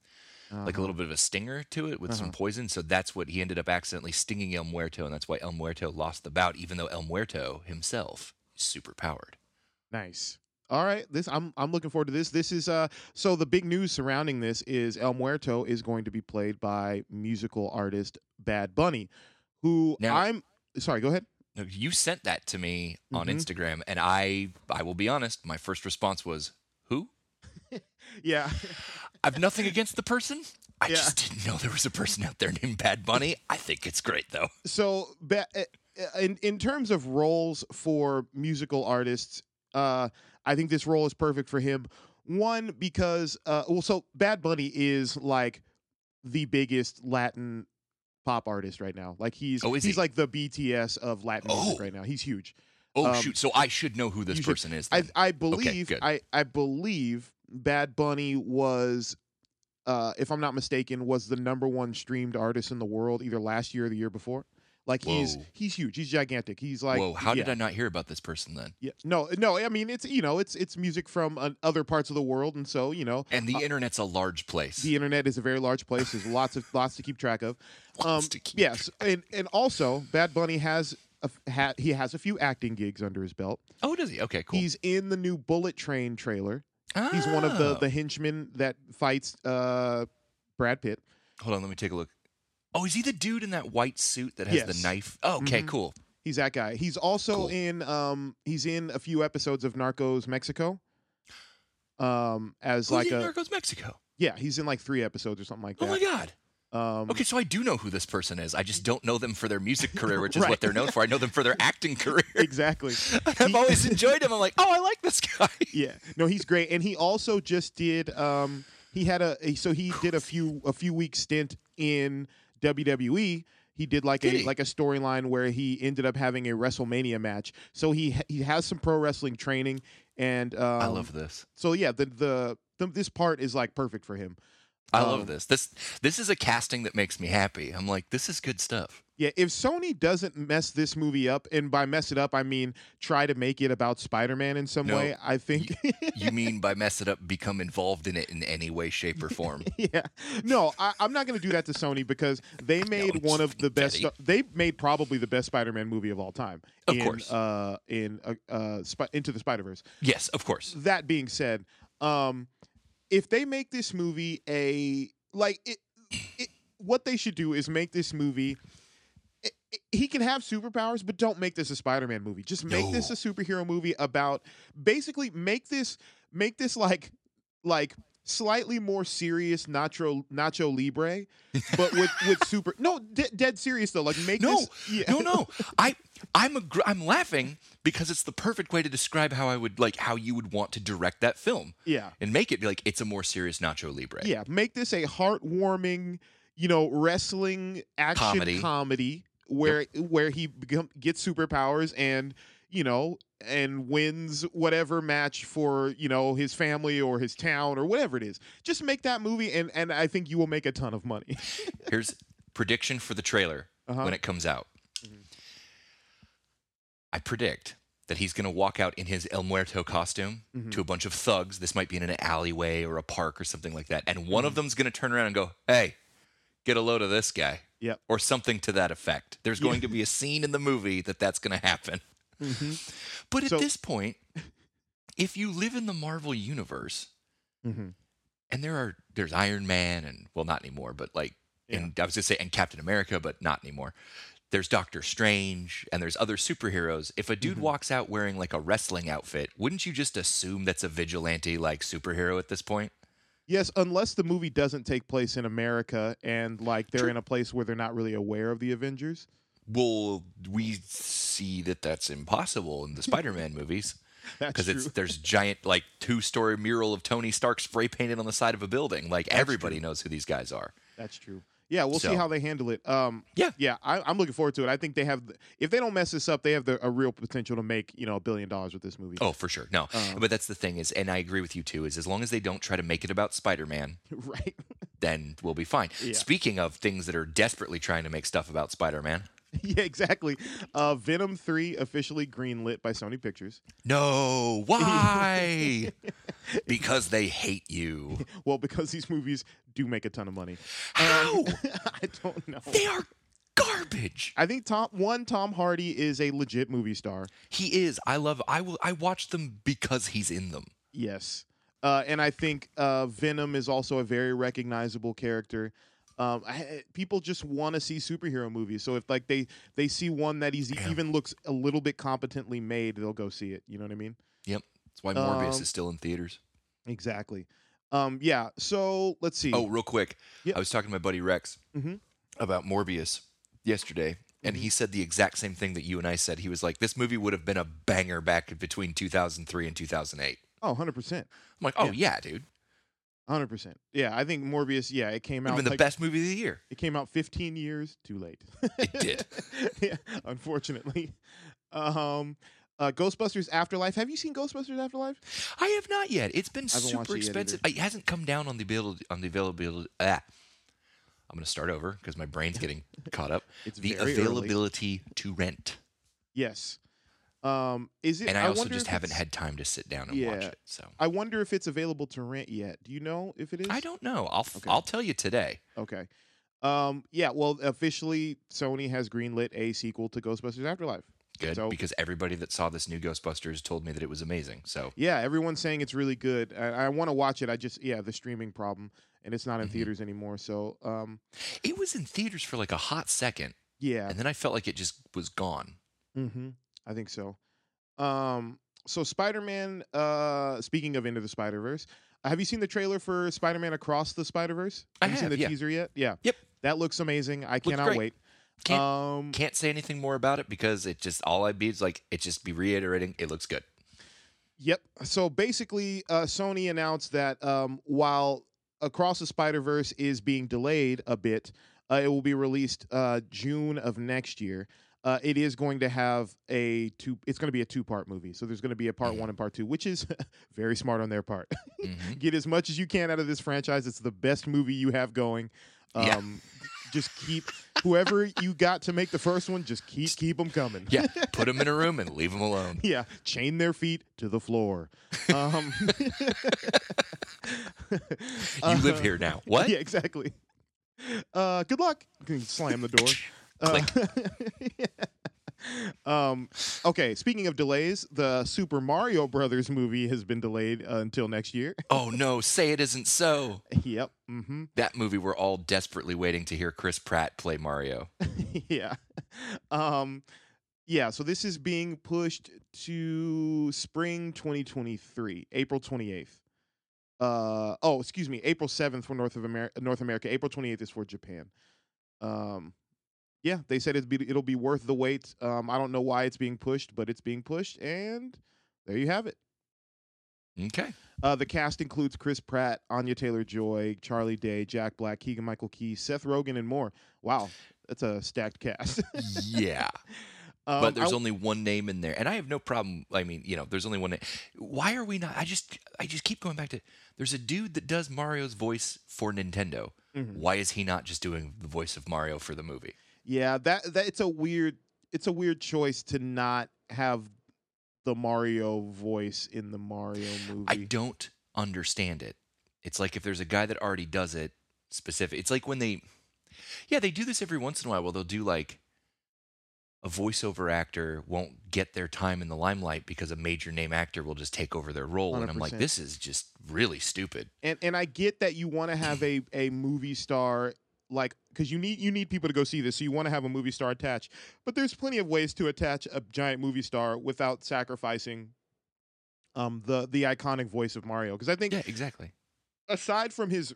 like a Uh-huh. little bit of a stinger to it with some Uh-huh. poison. So that's what he ended up accidentally stinging El Muerto, and that's why El Muerto lost the bout, even though El Muerto himself is super powered. Nice. All right, this I'm I'm looking forward to this. This is uh so the big news surrounding this is El Muerto is going to be played by musical artist Bad Bunny, who Now- I'm sorry, go ahead. You sent that to me on Mhm. Instagram, and I, I will be honest, my first response was, "Who?" Yeah. I've nothing against the person. I Yeah. just didn't know there was a person out there named Bad Bunny. I think it's great though. so uh, uh, in in terms of roles for musical artists, uh, I think this role is perfect for him. One because uh, well, so Bad Bunny is like the biggest Latin pop artist right now. Like he's Oh, he's he? like the BTS of Latin music Oh. right now. He's huge. Oh Um, shoot! So I should know who this you should- person is. I. I believe good. I I believe Bad Bunny was. Uh, if I'm not mistaken, was the number one streamed artist in the world either last year or the year before. Like he's Whoa. he's huge. He's gigantic. He's like Whoa! How did. I not hear about this person then? Yeah, no, no. I mean, it's you know, it's it's music from uh, other parts of the world, and so you know, And the internet's a large place. the internet is a very large place. There's lots of lots to keep track of. Um, Lots to keep yes, and and also Bad Bunny has a, ha- he has a few acting gigs under his belt. Oh, does he? Okay, cool. He's in the new Bullet Train trailer. He's one of the Oh. the henchmen that fights uh, Brad Pitt. Hold on, let me take a look. Oh, is he the dude in that white suit that has Yes. the knife? Oh, okay, Mhm. cool. He's that guy. He's also Cool. in um he's in a few episodes of Narcos Mexico. Um as Who's like in a Narcos Mexico? yeah, he's in like 3 episodes or something like that. Oh my god. Um Okay, so I do know who this person is. I just don't know them for their music career, which is Right. what they're known for. I know them for their acting career. exactly. I've always enjoyed him. I'm like, oh, I like this guy. Yeah. No, he's great and he also just did um he had a a- so he did a few a few week stint in WWE. He did like Did a he? like a storyline where he ended up having a WrestleMania match. So he he has some pro wrestling training and um, I love this. So yeah, the, the the this part is like perfect for him. I um, love this. This this is a casting that makes me happy. I'm like, this is good stuff. Yeah, if Sony doesn't mess this movie up, and by mess it up I mean try to make it about Spider-Man in some No, way, I think. You mean by mess it up, become involved in it in any way, shape, or form? yeah, no, I, I'm not going to do that to Sony because they made I'm one of the best. kidding. They made probably the best Spider-Man movie of all time. Of in, course. uh, in uh, uh, Spi- Into the Spider-Verse. yes, of course. That being said, um, if they make this movie a like it, it, what they should do is make this movie. He can have superpowers, but don't make this a Spider-Man movie. Just make this a superhero movie about basically make this make this like like slightly more serious Nacho Nacho Libre, but with with super no de- dead serious though. Like make No, this yeah. no, no. I I'm I'm laughing because it's the perfect way to describe how I would like how you would want to direct that film yeah and make it be like it's a more serious Nacho Libre. yeah make this a heartwarming you know wrestling action Comedy. comedy, where where he become, gets superpowers and you know and wins whatever match for you know his family or his town or whatever it is just make that movie and and i think you will make a ton of money Here's prediction for the trailer Uh-huh. when it comes out. Mhm. I predict that he's going to walk out in his El Muerto costume Mhm. to a bunch of thugs. This might be in an alleyway or a park or something like that. And one of Mhm. them's going to turn around and go, "Hey, get a load of this guy." Yep. Or something to that effect. There's Yeah. going to be a scene in the movie that that's going to happen. Mm-hmm. But at So- this point, if you live in the Marvel universe, Mm-hmm. and there are there's Iron Man and well not anymore, but like and I was gonna say and Captain America, but not anymore. There's Doctor Strange and there's other superheroes. If a dude Mhm. walks out wearing like a wrestling outfit, wouldn't you just assume that's a vigilante like superhero at this point? Yes, unless the movie doesn't take place in America and like they're True. in a place where they're not really aware of the Avengers. Well, we see that that's impossible in the Spider-Man movies because it's there's giant like two-story mural of Tony Stark spray painted on the side of a building. Like everybody true. knows who these guys are. That's true. Yeah, we'll see how they handle it. Um, Yeah. yeah, I, I'm looking forward to it. I think they have, if they don't mess this up, they have the, a real potential to make you know a billion dollars with this movie. Oh, for sure. No, Um, but that's the thing is, and I agree with you too. Is as long as they don't try to make it about Spider-Man, right. then we'll be fine. Yeah. Speaking of things that are desperately trying to make stuff about Spider-Man, yeah, exactly. Uh, Venom three officially greenlit by Sony Pictures. no, why? because they hate you. Well, because these movies do make a ton of money. How? And- I don't know. they are garbage. I think Tom one Tom Hardy is a legit movie star. He is. I love. I will. I watch them because he's in them. Yes. Uh, and I think uh, Venom is also a very recognizable character. Um, I, people just want to see superhero movies. So if like they they see one that he's even looks a little bit competently made, they'll go see it. You know what I mean? Yep. That's why Morbius Um, is still in theaters. Exactly. Um, yeah. So let's see. Oh, real quick. Yep. I was talking to my buddy Rex Mhm. about Morbius yesterday, and Mm-hmm. he said the exact same thing that you and I said. He was like, "This movie would have been a banger back between 2003 and 2008." Oh, 100 percent. I'm like, "Oh Yeah. yeah, dude, Hundred percent. Yeah, I think Morbius. Yeah, it came out. been the like- best movie of the year." It came out 15 years too late. It did. yeah, unfortunately. Um, uh, Ghostbusters Afterlife. Have you seen Ghostbusters Afterlife? I have not yet. It's been super expensive. It hasn't come down on the avail- on the availability. Ah. I'm going to start over because my brain's getting caught up. It's The very early. availability to rent, Yes. Um, is it? and I, also just haven't had time to sit down and watch it. So I wonder if it's available to rent yet. Do you know if it is? I don't know. I'll Okay. I'll tell you today. Okay. Um, yeah, well, officially, Sony has greenlit a sequel to Ghostbusters Afterlife. Good So- because everybody that saw this new Ghostbusters told me that it was amazing. So Yeah, everyone's saying it's really good. I, I want to watch it. I just, yeah, the streaming problem, and it's not in Mhm. theaters anymore. So, um, it was in theaters for like a hot second, yeah, and then I felt like it just was gone. Mm hmm I think so. Um, so Spider Man. Uh, speaking of Into the Spider Verse, have you seen the trailer for Spider Man Across the Spider Verse? I you seen the yeah. teaser yet? Yeah. Yep. That looks amazing. I cannot great. wait. Can't um, can't say anything more about it because it just all I'd be is like it just be reiterating it looks good. Yep. So basically, uh, Sony announced that um, while Across the Spider Verse is being delayed a bit, uh, it will be released uh, June of next year. Uh, it is going to have a two. It's going to be a two-part movie. So there's going to be a part Mhm. one and part two, which is very smart on their part. Mhm. Get as much as you can out of this franchise. It's the best movie you have going. Um, Yeah. Just keep whoever you got to make the first one. Just keep keep them coming. Yeah, put them in a room and leave them alone. Yeah, chain their feet to the floor. Um, You live uh, here now. What? Yeah, exactly. Uh, good luck. You can Slam the door. Uh, um, okay, speaking of delays, the Super Mario Brothers movie has been delayed uh, until next year. Oh no, say it isn't so. yep. hmm That movie we're all desperately waiting to hear Chris Pratt play Mario. yeah. Um, yeah. So this is being pushed to spring 2023, April 28th. Uh, oh, excuse me, April 7th for North of America. North America. April 28th is for Japan. Um, yeah, they said it'd be, it'll be worth the wait. Um, I don't know why it's being pushed, but it's being pushed, and there you have it. Okay. Uh, the cast includes Chris Pratt, Anya Taylor Joy, Charlie Day, Jack Black, Keegan Michael Key, Seth Rogen, and more. Wow, that's a stacked cast. Yeah. Um, but there's I- only one name in there, and I have no problem. I mean, you know, there's only one name. Why are we not? I just, I just keep going back to. There's a dude that does Mario's voice for Nintendo. Mhm. Why is he not just doing the voice of Mario for the movie? Yeah, that that it's a weird it's a weird choice to not have the Mario voice in the Mario movie. I don't understand it. It's like if there's a guy that already does it specific. It's like when they, yeah, they do this every once in a while. Well, they'll do like a voiceover actor won't get their time in the limelight because a major name actor will just take over their role, and I'm like, this is just really stupid. and and I get that you want to have a a movie star like because you need you need people to go see this, so you want to have a movie star attached. But there's plenty of ways to attach a giant movie star without sacrificing um the the iconic voice of Mario. Because I think Yeah, exactly. aside from his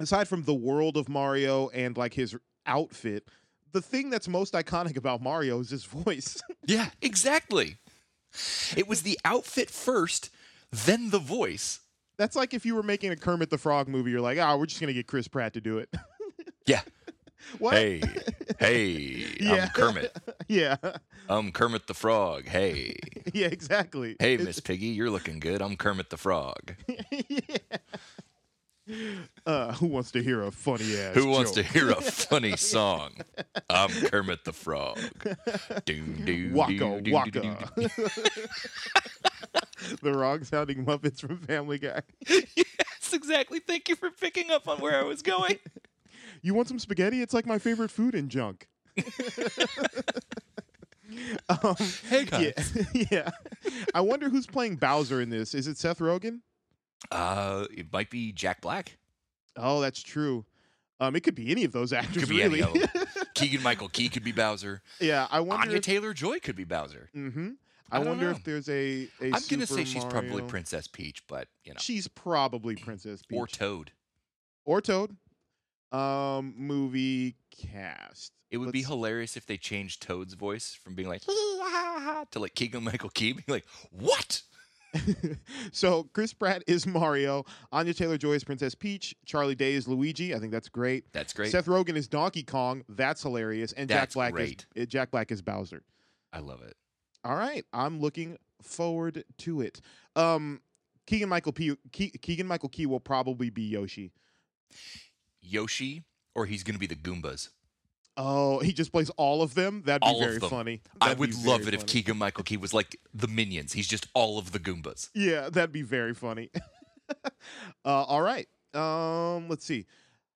aside from the world of Mario and like his outfit, the thing that's most iconic about Mario is his voice. Yeah, exactly. It was the outfit first, then the voice. that's like if you were making a Kermit the Frog movie, you're like, oh, we're just gonna get Chris Pratt to do it. Yeah. what? Hey, hey, Yeah. I'm Kermit. yeah, I'm Kermit the Frog. Hey, yeah, exactly. hey, Miss Piggy, you're looking good. I'm Kermit the Frog. yeah. Uh, who wants to hear a funny ass? Who wants to hear a funny song? I'm Kermit the Frog. Doo, doo, Waka doo, doo, waka. doo, doo, doo. the wrong sounding Muppets from Family Guy. yes, exactly. Thank you for picking up on where I was going. You want some spaghetti? It's like my favorite food in junk. um, Hey guys. yeah, yeah. I wonder who's playing Bowser in this. Is it Seth Rogen? Uh, it might be Jack Black. Oh, that's true. Um, it could be any of those actors. Could be any really. of them. Keegan Michael Key could be Bowser. yeah, I wonder. Anya if, Taylor Joy could be Bowser. hmm I I, wonder know. if there's a. a I'm gonna say she's probably Princess Peach, but you know, She's probably Princess Peach or Toad. or Toad. Um, movie cast. It would be Let's- hilarious if they changed Toad's voice from being like to like Keegan Michael Key being like, "What?" so Chris Pratt is Mario, Anya Taylor Joy is Princess Peach, Charlie Day is Luigi. I think that's great. That's great. Seth Rogen is Donkey Kong. That's hilarious. And Jack Black great. is uh, Jack Black is Bowser. I love it. All right, I'm looking forward to it. Um, Keegan Michael P. Keegan Michael Key will probably be Yoshi. Yoshi, or he's gonna be the Goombas. Oh, he just plays all of them. That'd be All very funny. I That'd would love it if. Keegan Michael Key was like the Minions. He's just all of the Goombas. Yeah, that'd be very funny. uh, all right. Um, let's see.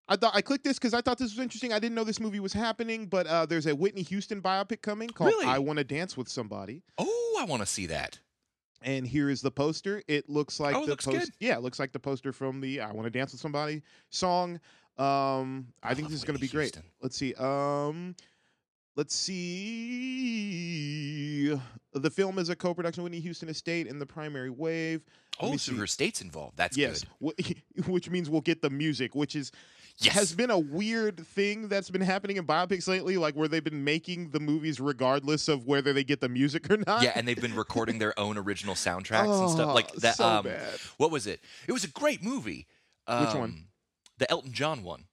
I thought I clicked this because I thought this was interesting. I didn't know this movie was happening, but uh, there's a Whitney Houston biopic coming called Really? "I Want to Dance with Somebody," Oh, I want to see that. and here is the poster. It looks like Oh, the good. Yeah, it looks like the poster from the "I Want to Dance with Somebody" song. Um, I, I think this is going to be great. Houston. Let's see. Um, let's see. The film is a co-production with Whitney Houston Estate and the Primary Wave. Let Oh, so see. her state's involved. That's yes, good. wh- which means we'll get the music, which is Yes. has been a weird thing that's been happening in biopics lately, like where they've been making the movies regardless of whether they get the music or not. yeah, and they've been recording their own original soundtracks and stuff like Oh, that. so um, bad. what was it? It was a great movie. Which one? Um, The Elton John one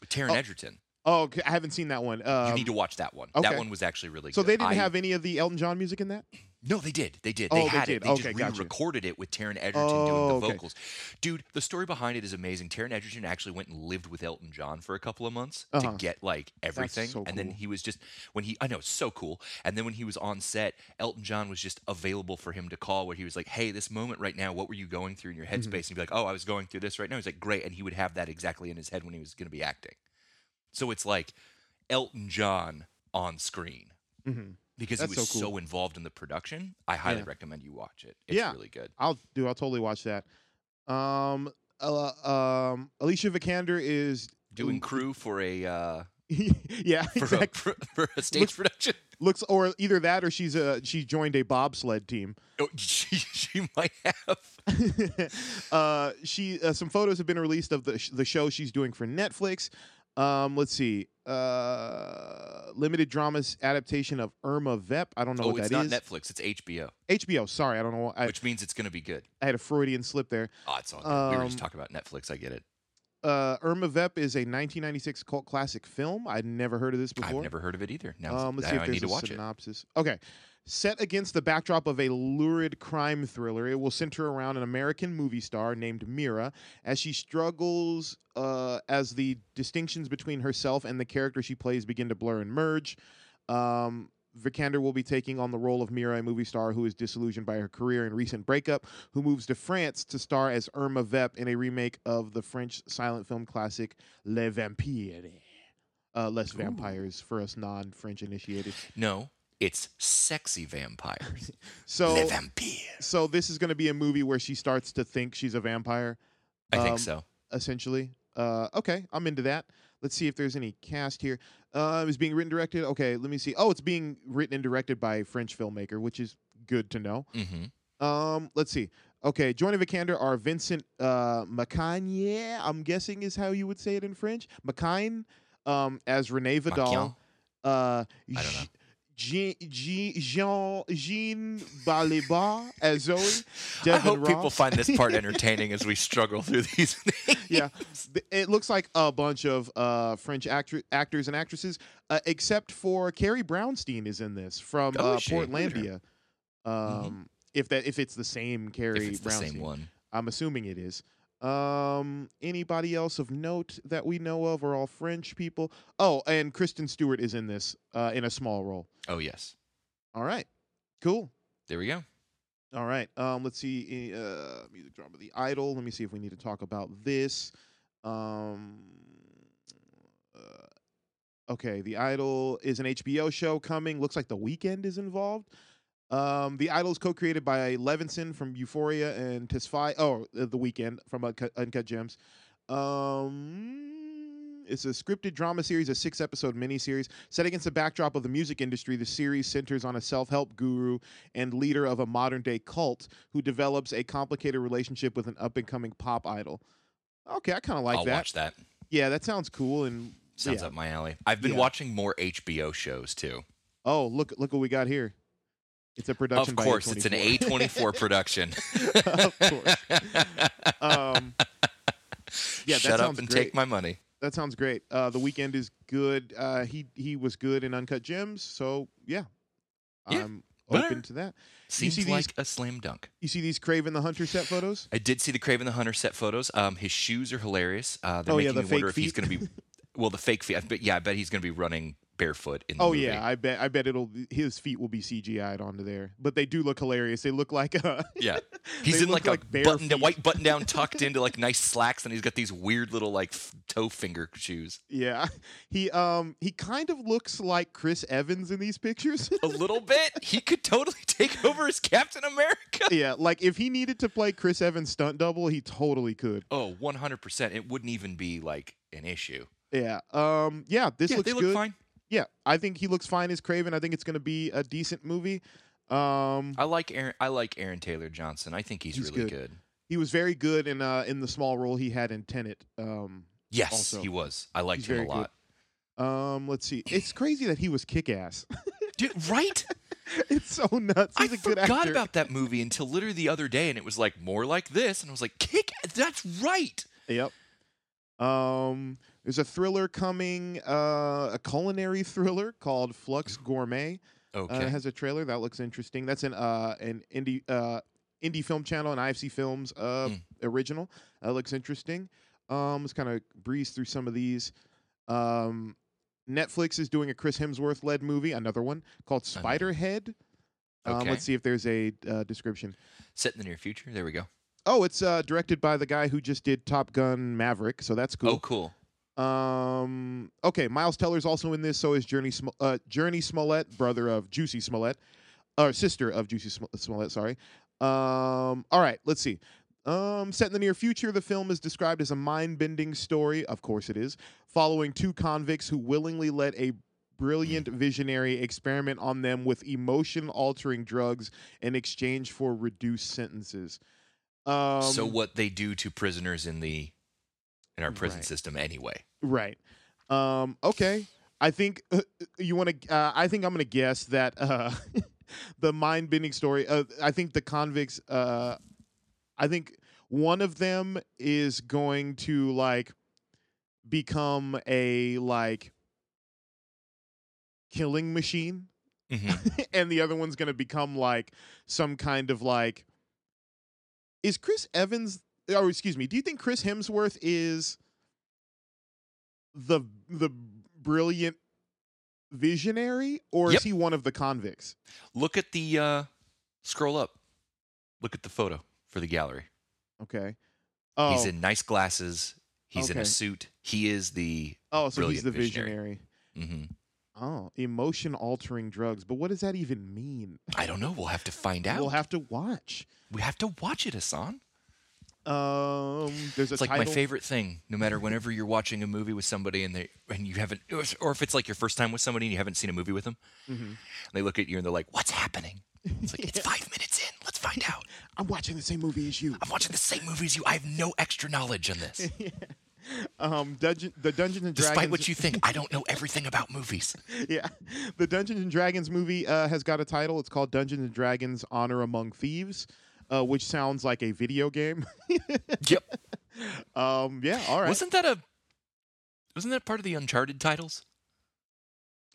with Taron Oh, Egerton. Oh, okay, I haven't seen that one. Um, you need to watch that one. okay. That one was actually really so good. So they didn't I- have any of the Elton John music in that. No, they did. They did. Oh, They they had did. it. They Okay, just re-recorded it with Taron Egerton Oh, doing the okay. vocals. Dude, the story behind it is amazing. Taron Egerton actually went and lived with Elton John for a couple of months Uh-huh. to get like everything, so and then he was just when he I know it's so cool. And then when he was on set, Elton John was just available for him to call. Where he was like, "Hey, this moment right now, what were you going through in your headspace?" Mm-hmm. And he'd be like, "Oh, I was going through this right now." He's like, "Great," and he would have that exactly in his head when he was going to be acting. So it's like Elton John on screen hmm because That's he was so so, involved in the production. I highly Yeah. recommend you watch it. It's Yeah. really good. I'll do. I'll totally watch that. Um, uh, um, Alicia Vikander is Doing crew for a uh, yeah, for, exactly. a, for, for a stage Looks- production. Looks or either that or she's a she joined a bobsled team. Oh, she, she might have. uh, she uh, some photos have been released of the sh- the show she's doing for Netflix. Um, let's see. Uh, limited dramas adaptation of Irma Vep. I don't know Oh, what that is. it's not. Netflix. It's HBO, HBO. Sorry, I don't know. I, which means it's going to be good. I had a Freudian slip there. Oh, it's all good. we were just Um, talking about Netflix. I get it. Uh, Irma Vep is a 1996 cult classic film. I'd never heard of this before. I've never heard of it either. Now, Um, let's see now if I need there's to a watch it. synopsis. Okay. Set against the backdrop of a lurid crime thriller, it will center around an American movie star named Mira as she struggles uh, as the distinctions between herself and the character she plays begin to blur and merge. Um, Vikander will be taking on the role of Mira, a movie star who is disillusioned by her career and recent breakup, who moves to France to star as Irma Vep in a remake of the French silent film classic Les Vampires. Uh, less Ooh. vampires for us non-French initiated. No, it's sexy vampires. So, Les vampires. so this is going to be a movie where she starts to think she's a vampire, I Um, think so. essentially. Uh, okay, I'm into that. Let's see if there's any cast here. Uh, it's being written directed. Okay, let me see. Oh, it's being written and directed by a French filmmaker, which is good to know. hmm Um, let's see. Okay, joining Vikander are Vincent uh, Macaigne, I'm guessing is how you would say it in French. Macaigne, um, as Rene Vidal. Uh, I don't know. Jean, Jean, Jean, Jeanne Balibar as Zoe. I Devin hope people find this part entertaining as we struggle through these names. yeah, it looks like a bunch of uh, French actor- actors and actresses, uh, except for Carrie Brownstein is in this from Oh, uh, is she? Look at her. Portlandia. Um, If that if it's the same Carrie If it's the same one. I'm assuming it is. Um, anybody else of note that we know of are all French people. Oh, and Kristen Stewart is in this uh, in a small role. Oh, yes. All right, cool. There we go. All right. Um, let's see. Uh, music drama, The Idol. Let me see if we need to talk about this. Um, uh, okay, The Idol is an HBO show coming. Looks like The Weeknd is involved. Um, the Idol is co-created by Levinson from Euphoria and Tesfaye. Oh, uh, The Weeknd from Uncut, Uncut Gems. Um, it's a scripted drama series, a six-episode miniseries set against the backdrop of the music industry. The series centers on a self-help guru and leader of a modern-day cult who develops a complicated relationship with an up-and-coming pop idol. Okay, I kind of like that. I'll that. watch that. Yeah, that sounds cool. And Sounds yeah. up my alley. I've been Yeah. watching more HBO shows too. oh, look, look what we got here. It's a production. Of course, it's an A24. A24 production. Of course. um, yeah, that Shut up and great. take my money. that sounds great. Uh, the Weeknd is good. Uh, he he was good in Uncut Gems, so yeah, Yeah, I'm open to that. Seems see these- like a slam dunk. You see these Kraven the Hunter set photos? I did see the Kraven the Hunter set photos. Um, his shoes are hilarious. Uh, they're Oh, yeah, making the me wonder fake if he's going to be. Well, the fake feet. But yeah, I bet he's going to be running barefoot in the Oh movie. yeah, I bet I bet it'll his feet will be CGI'd onto there. But they do look hilarious. They look like a Yeah. He's in like, like a button white button down tucked into like nice slacks and he's got these weird little like toe finger shoes. yeah. He um he kind of looks like Chris Evans in these pictures. A little bit. He could totally take over as Captain America. yeah, like if he needed to play Chris Evans stunt double, he totally could. Oh, 100%. It wouldn't even be like an issue. Yeah. Um yeah, this yeah, looks they look good. fine. Yeah, I think he looks fine as Kraven. I think it's going to be a decent movie. Um I like Aaron I like Aaron Taylor Johnson. I think he's, He's really good. good. he was very good in uh in the small role he had in Tenet. Um Yes, Also, he was. I liked he's him a good. lot. um let's see. It's crazy that he was kick ass. Dude, right? it's so nuts. I He's a good forgot about that movie until literally the other day and it was like more like this and I was like, "Kick that's right." Yep. Um, there's a thriller coming, uh, a culinary thriller called Flux Gourmet. Okay. Uh, it has a trailer that looks interesting. That's an uh an indie uh indie film channel, an IFC Films uh Mm. original. That looks interesting. Um, let's kind of breeze through some of these. Um, Netflix is doing a Chris Hemsworth led movie, another one called. Spiderhead. Um, Okay. let's see if there's a uh, description. Set in the near future. There we go. Oh, it's uh, directed by the guy who just did Top Gun Maverick, so that's cool. Oh, cool. Um, okay, Miles Teller's also in this. So is Jurnee Sm- uh, Jurnee Smollett, brother of Jussie Smollett, or sister of Jussie Sm- Smollett. Sorry. Um, all right, let's see. Um, set in the near future, the film is described as a mind-bending story. Of course, it is. Following two convicts who willingly let a brilliant visionary experiment on them with emotion-altering drugs in exchange for reduced sentences. Um, so what they do to prisoners in the in our prison Right. system anyway. Right. Um, okay. I think uh, you want to. Uh, I think I'm going to guess that uh, the mind bending story. Uh, I think the convicts. Uh, I think one of them is going to like become a like killing machine, Mhm. and the other one's going to become like some kind of like. Is Chris Evans? Or excuse me. Do you think Chris Hemsworth is the the brilliant visionary, or Yep. is he one of the convicts? Look at the uh scroll up. Look at the photo for the gallery. Okay. Oh, He's in nice glasses. He's in a suit. He is the oh, so he's the visionary. visionary. mhm. Oh, emotion altering drugs. But what does that even mean? I don't know. We'll have to find out. We'll have to watch. we have to watch it, Ahsohn. Um, there's a It's like title. my favorite thing. No matter whenever you're watching a movie with somebody and they and you haven't, or if it's like your first time with somebody and you haven't seen a movie with them, Mhm. and they look at you and they're like, "What's happening?" It's like it's five minutes in. Let's find out. I'm watching the same movie as you. I'm watching the same movie as you. I have no extra knowledge on this. Um, Dungeon, the Dungeons and Despite what you think, I don't know everything about movies. yeah, the Dungeons and Dragons movie uh, has got a title. It's called Dungeons and Dragons: Honor Among Thieves, uh, which sounds like a video game. Yep. um, yeah, all right. Wasn't that a wasn't that part of the Uncharted titles?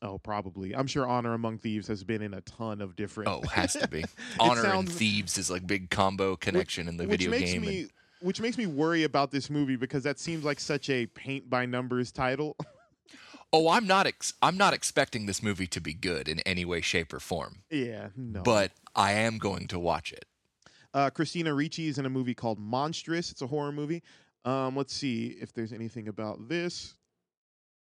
oh, probably. I'm sure Honor Among Thieves has been in a ton of different. Oh, has to be. Honor and Thieves is like big combo connection in the which video makes game. me and- which makes me worry about this movie because that seems like such a paint by numbers title. oh, I'm not ex- I'm not expecting this movie to be good in any way, shape, or form. yeah, no. But I am going to watch it. Uh, Christina Ricci is in a movie called Monstrous. It's a horror movie. Um, let's see if there's anything about this.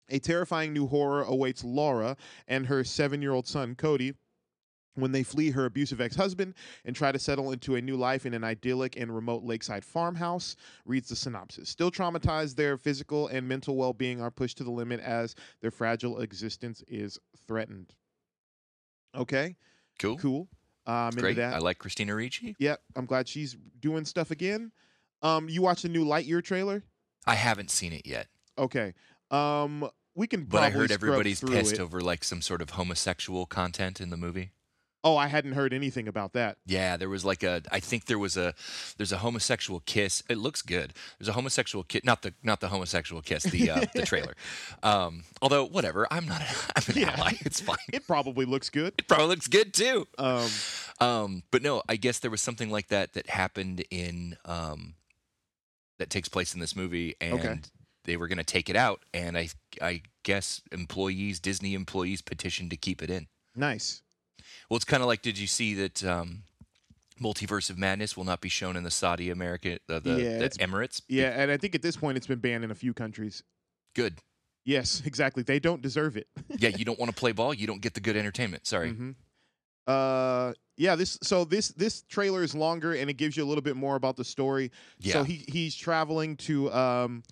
A terrifying new horror awaits Laura and her seven year old son, Cody, when they flee her abusive ex husband and try to settle into a new life in an idyllic and remote lakeside farmhouse. Reads the synopsis. Still traumatized, their physical and mental well being are pushed to the limit as their fragile existence is threatened. Okay, Cool. cool. I'm Great. I like Christina Ricci. Yep, I'm glad she's doing stuff again. Um, you watched the new Lightyear trailer? I haven't seen it yet, Okay. Um, we can. but I heard everybody's pissed it. over like some sort of homosexual content in the movie. Oh, I hadn't heard anything about that. Yeah, there was like a. I think there was a. There's a homosexual kiss. It looks good. There's a homosexual kiss. Not the not the homosexual kiss. The uh, the trailer. Um, although whatever. I'm not. I'm an Yeah. ally. It's fine. It probably looks good. It probably looks good too. Um, Um, but no, I guess there was something like that that happened in um, that takes place in this movie, and Okay. they were going to take it out, and I I guess employees, Disney employees, petitioned to keep it in. Nice. Well, it's kind of like, did you see that um, Multiverse of Madness will not be shown in the Saudi American, uh, the, Yeah, the Emirates? Yeah, and I think at this point it's been banned in a few countries. Good. Yes, exactly. They don't deserve it. Yeah, you don't want to play ball, you don't get the good entertainment. Sorry. Mhm. Uh, yeah. This so this this trailer is longer and it gives you a little bit more about the story. Yeah. So he he's traveling to um.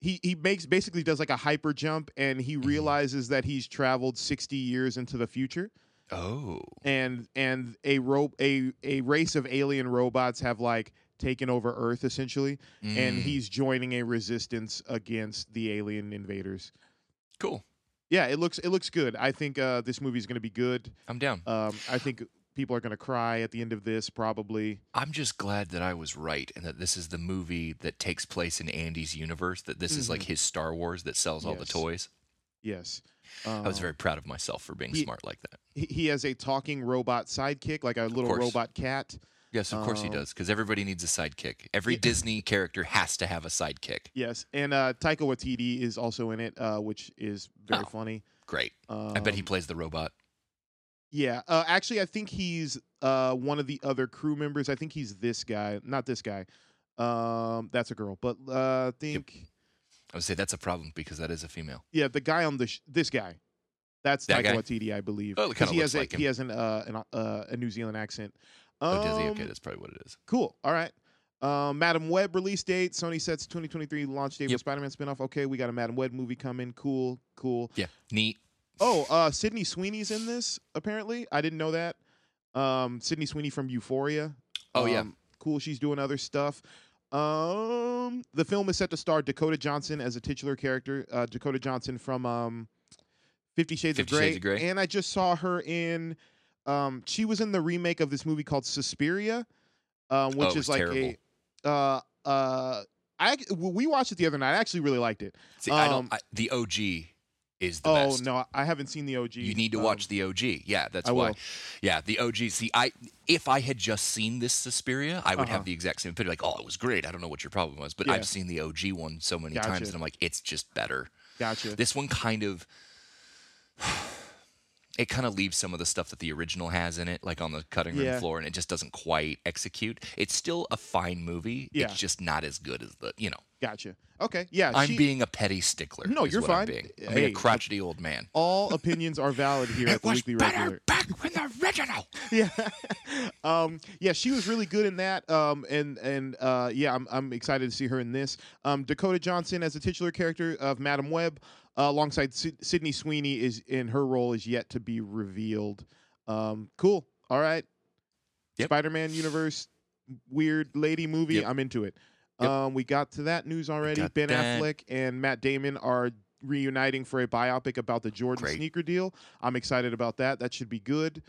He, he makes basically does like a hyper jump and he Mm-hmm. realizes that he's traveled 60 years into the future oh. and and a ro- a a race of alien robots have like taken over earth essentially and Mm, he's joining a resistance against the alien invaders cool. yeah it looks it looks good i think uh this is going to be good I'm down. um i think people are going to cry at the end of this probably I'm just glad that I was right and that this is the movie that takes place in Andy's universe, that this is like his Star Wars that sells all the toys. yes I was Um, very proud of myself for being he- smart like that. he, he has a talking robot sidekick like a little robot cat Yes, of course he um, does, because everybody needs a sidekick. Every Yeah. Disney character has to have a sidekick. yes and uh taika waititi is also in it uh which is very Oh. funny Great. um, I bet he plays the robot. Yeah, uh, actually, I think he's uh, one of the other crew members. I think he's this guy, not this guy. Um, that's a girl, but uh, I think I would say that's a problem because that is a female. yeah, the guy on the sh- this guy, that's That Taika? Waititi, I believe. Oh, 'Cause kinda he has a like him. he has an, uh, an uh, a New Zealand accent. Um, Oh, does he? Okay, that's probably what it is. cool. All right. Um, Madame Web release date. Sony sets 2023 launch date for Spider-Man spinoff. Okay, we got a Madame Web movie coming. Cool, cool. Yeah, neat. Oh, uh, Sydney Sweeney's in this. Apparently, I didn't know that. Um, Sydney Sweeney from Euphoria. Oh, yeah. Um, cool. She's doing other stuff. Um, the film is set to star Dakota Johnson as a titular character. Uh, Dakota Johnson from um, Fifty Shades, Fifty of, Grey. Shades of Grey. And I just saw her in. Um, she was in the remake of this movie called Suspiria, um, which Oh, is like terrible. a. Uh, uh, I we watched it the other night. I actually really liked it. See, I Um, don't. I, the OG is the oh best. no, I haven't seen the OG. You need to Um, watch the OG. Yeah, that's I why. will. Yeah, the OG. See, I if I had just seen this Suspiria, I would Uh-huh. have the exact same opinion. Like, oh, it was great. I don't know what your problem was, but Yeah. I've seen the OG one so many Gotcha. times, and I'm like, it's just better. Gotcha. This one kind of. It kind of leaves some of the stuff that the original has in it, like on the cutting room Yeah. floor, and it just doesn't quite execute. It's still a fine movie. Yeah. It's just not as good as the, you know. Gotcha. Okay. Yeah. I'm she- being a petty stickler. No, you're what I'm fine. being. I'm Hey, being a crotchety old man. all opinions are valid here at the Weekly Regular. back when the original. Yeah. um, yeah, she was really good in that. Um, and and uh, yeah, I'm I'm excited to see her in this. Um, Dakota Johnson as a titular character of Madame Web, uh, alongside Syd- Sydney Sweeney is in her role is yet to be revealed. Um, cool. All right. Yep. Spider-Man universe, weird lady movie. Yep. I'm into it. Yep. Um, we got to that news already. Ben that. Affleck and Matt Damon are reuniting for a biopic about the Jordan Great. sneaker deal. I'm excited about that. That should be good.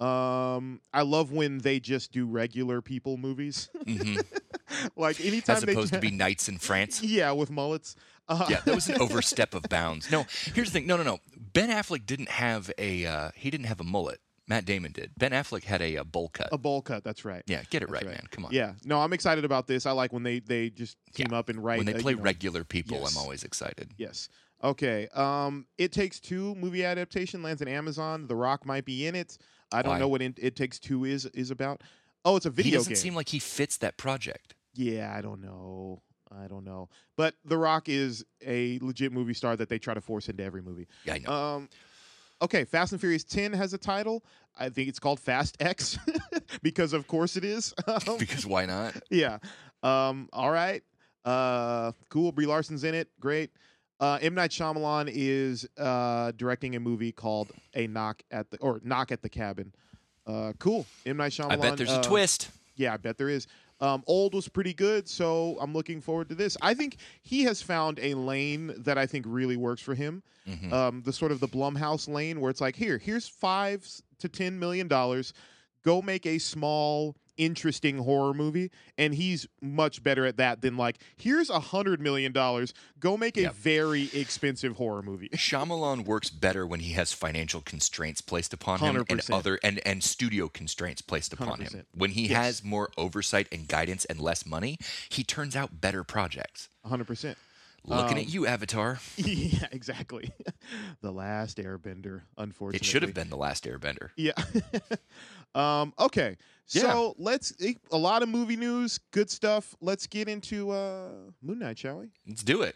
Um, I love when they just do regular people movies. hmm like anytime As they opposed to be knights in France. yeah, with mullets. Uh, Yeah, that was an overstep of bounds. No, here's the thing. No, no, no. Ben Affleck didn't have a uh, he didn't have a mullet. Matt Damon did. Ben Affleck had a, uh bowl cut. a bowl cut. That's right. yeah, get it right, right. man. Come on. Yeah. No, I'm excited about this. I like when they they just team Yeah. up and write. when they uh, play you know, regular people, yes. I'm always excited. Yes. Okay. Um, It Takes Two movie adaptation lands on Amazon. The Rock might be in it. I don't Why? know what it, it Takes Two is is about. Oh, it's a video. He doesn't game. seem like he fits that project. yeah, I don't know. I don't know. But The Rock is a legit movie star that they try to force into every movie. Yeah, I know. Um, okay, Fast and Furious 10 has a title. I think it's called Fast X because, of course, it is. Um, because why not? yeah. Um, all right. Uh, cool. Brie Larson's in it. Great. Uh, M Night Shyamalan is uh, directing a movie called A Knock at the or Knock at the Cabin. Uh, cool. M Night Shyamalan. I bet there's uh, a twist. Yeah, I bet there is. Um, Old was pretty good, so I'm looking forward to this. I think he has found a lane that I think really works for him. Mhm. Um, the sort of the Blumhouse lane where it's like, here, here's five to ten million dollars. Go make a small, interesting horror movie, and he's much better at that than like, here's a hundred million dollars. Go make a Yep. very expensive horror movie. Shyamalan works better when he has financial constraints placed upon him and other and, and studio constraints placed upon him. 100%. When he Yes. has more oversight and guidance and less money, he turns out better projects. hundred percent. Looking Um, at you, Avatar. yeah, exactly. the last Airbender, unfortunately. It should have been the last Airbender. Yeah. Um. Okay. Yeah. So let's a lot of movie news, good stuff. Let's get into uh Moon Knight, shall we? Let's do it.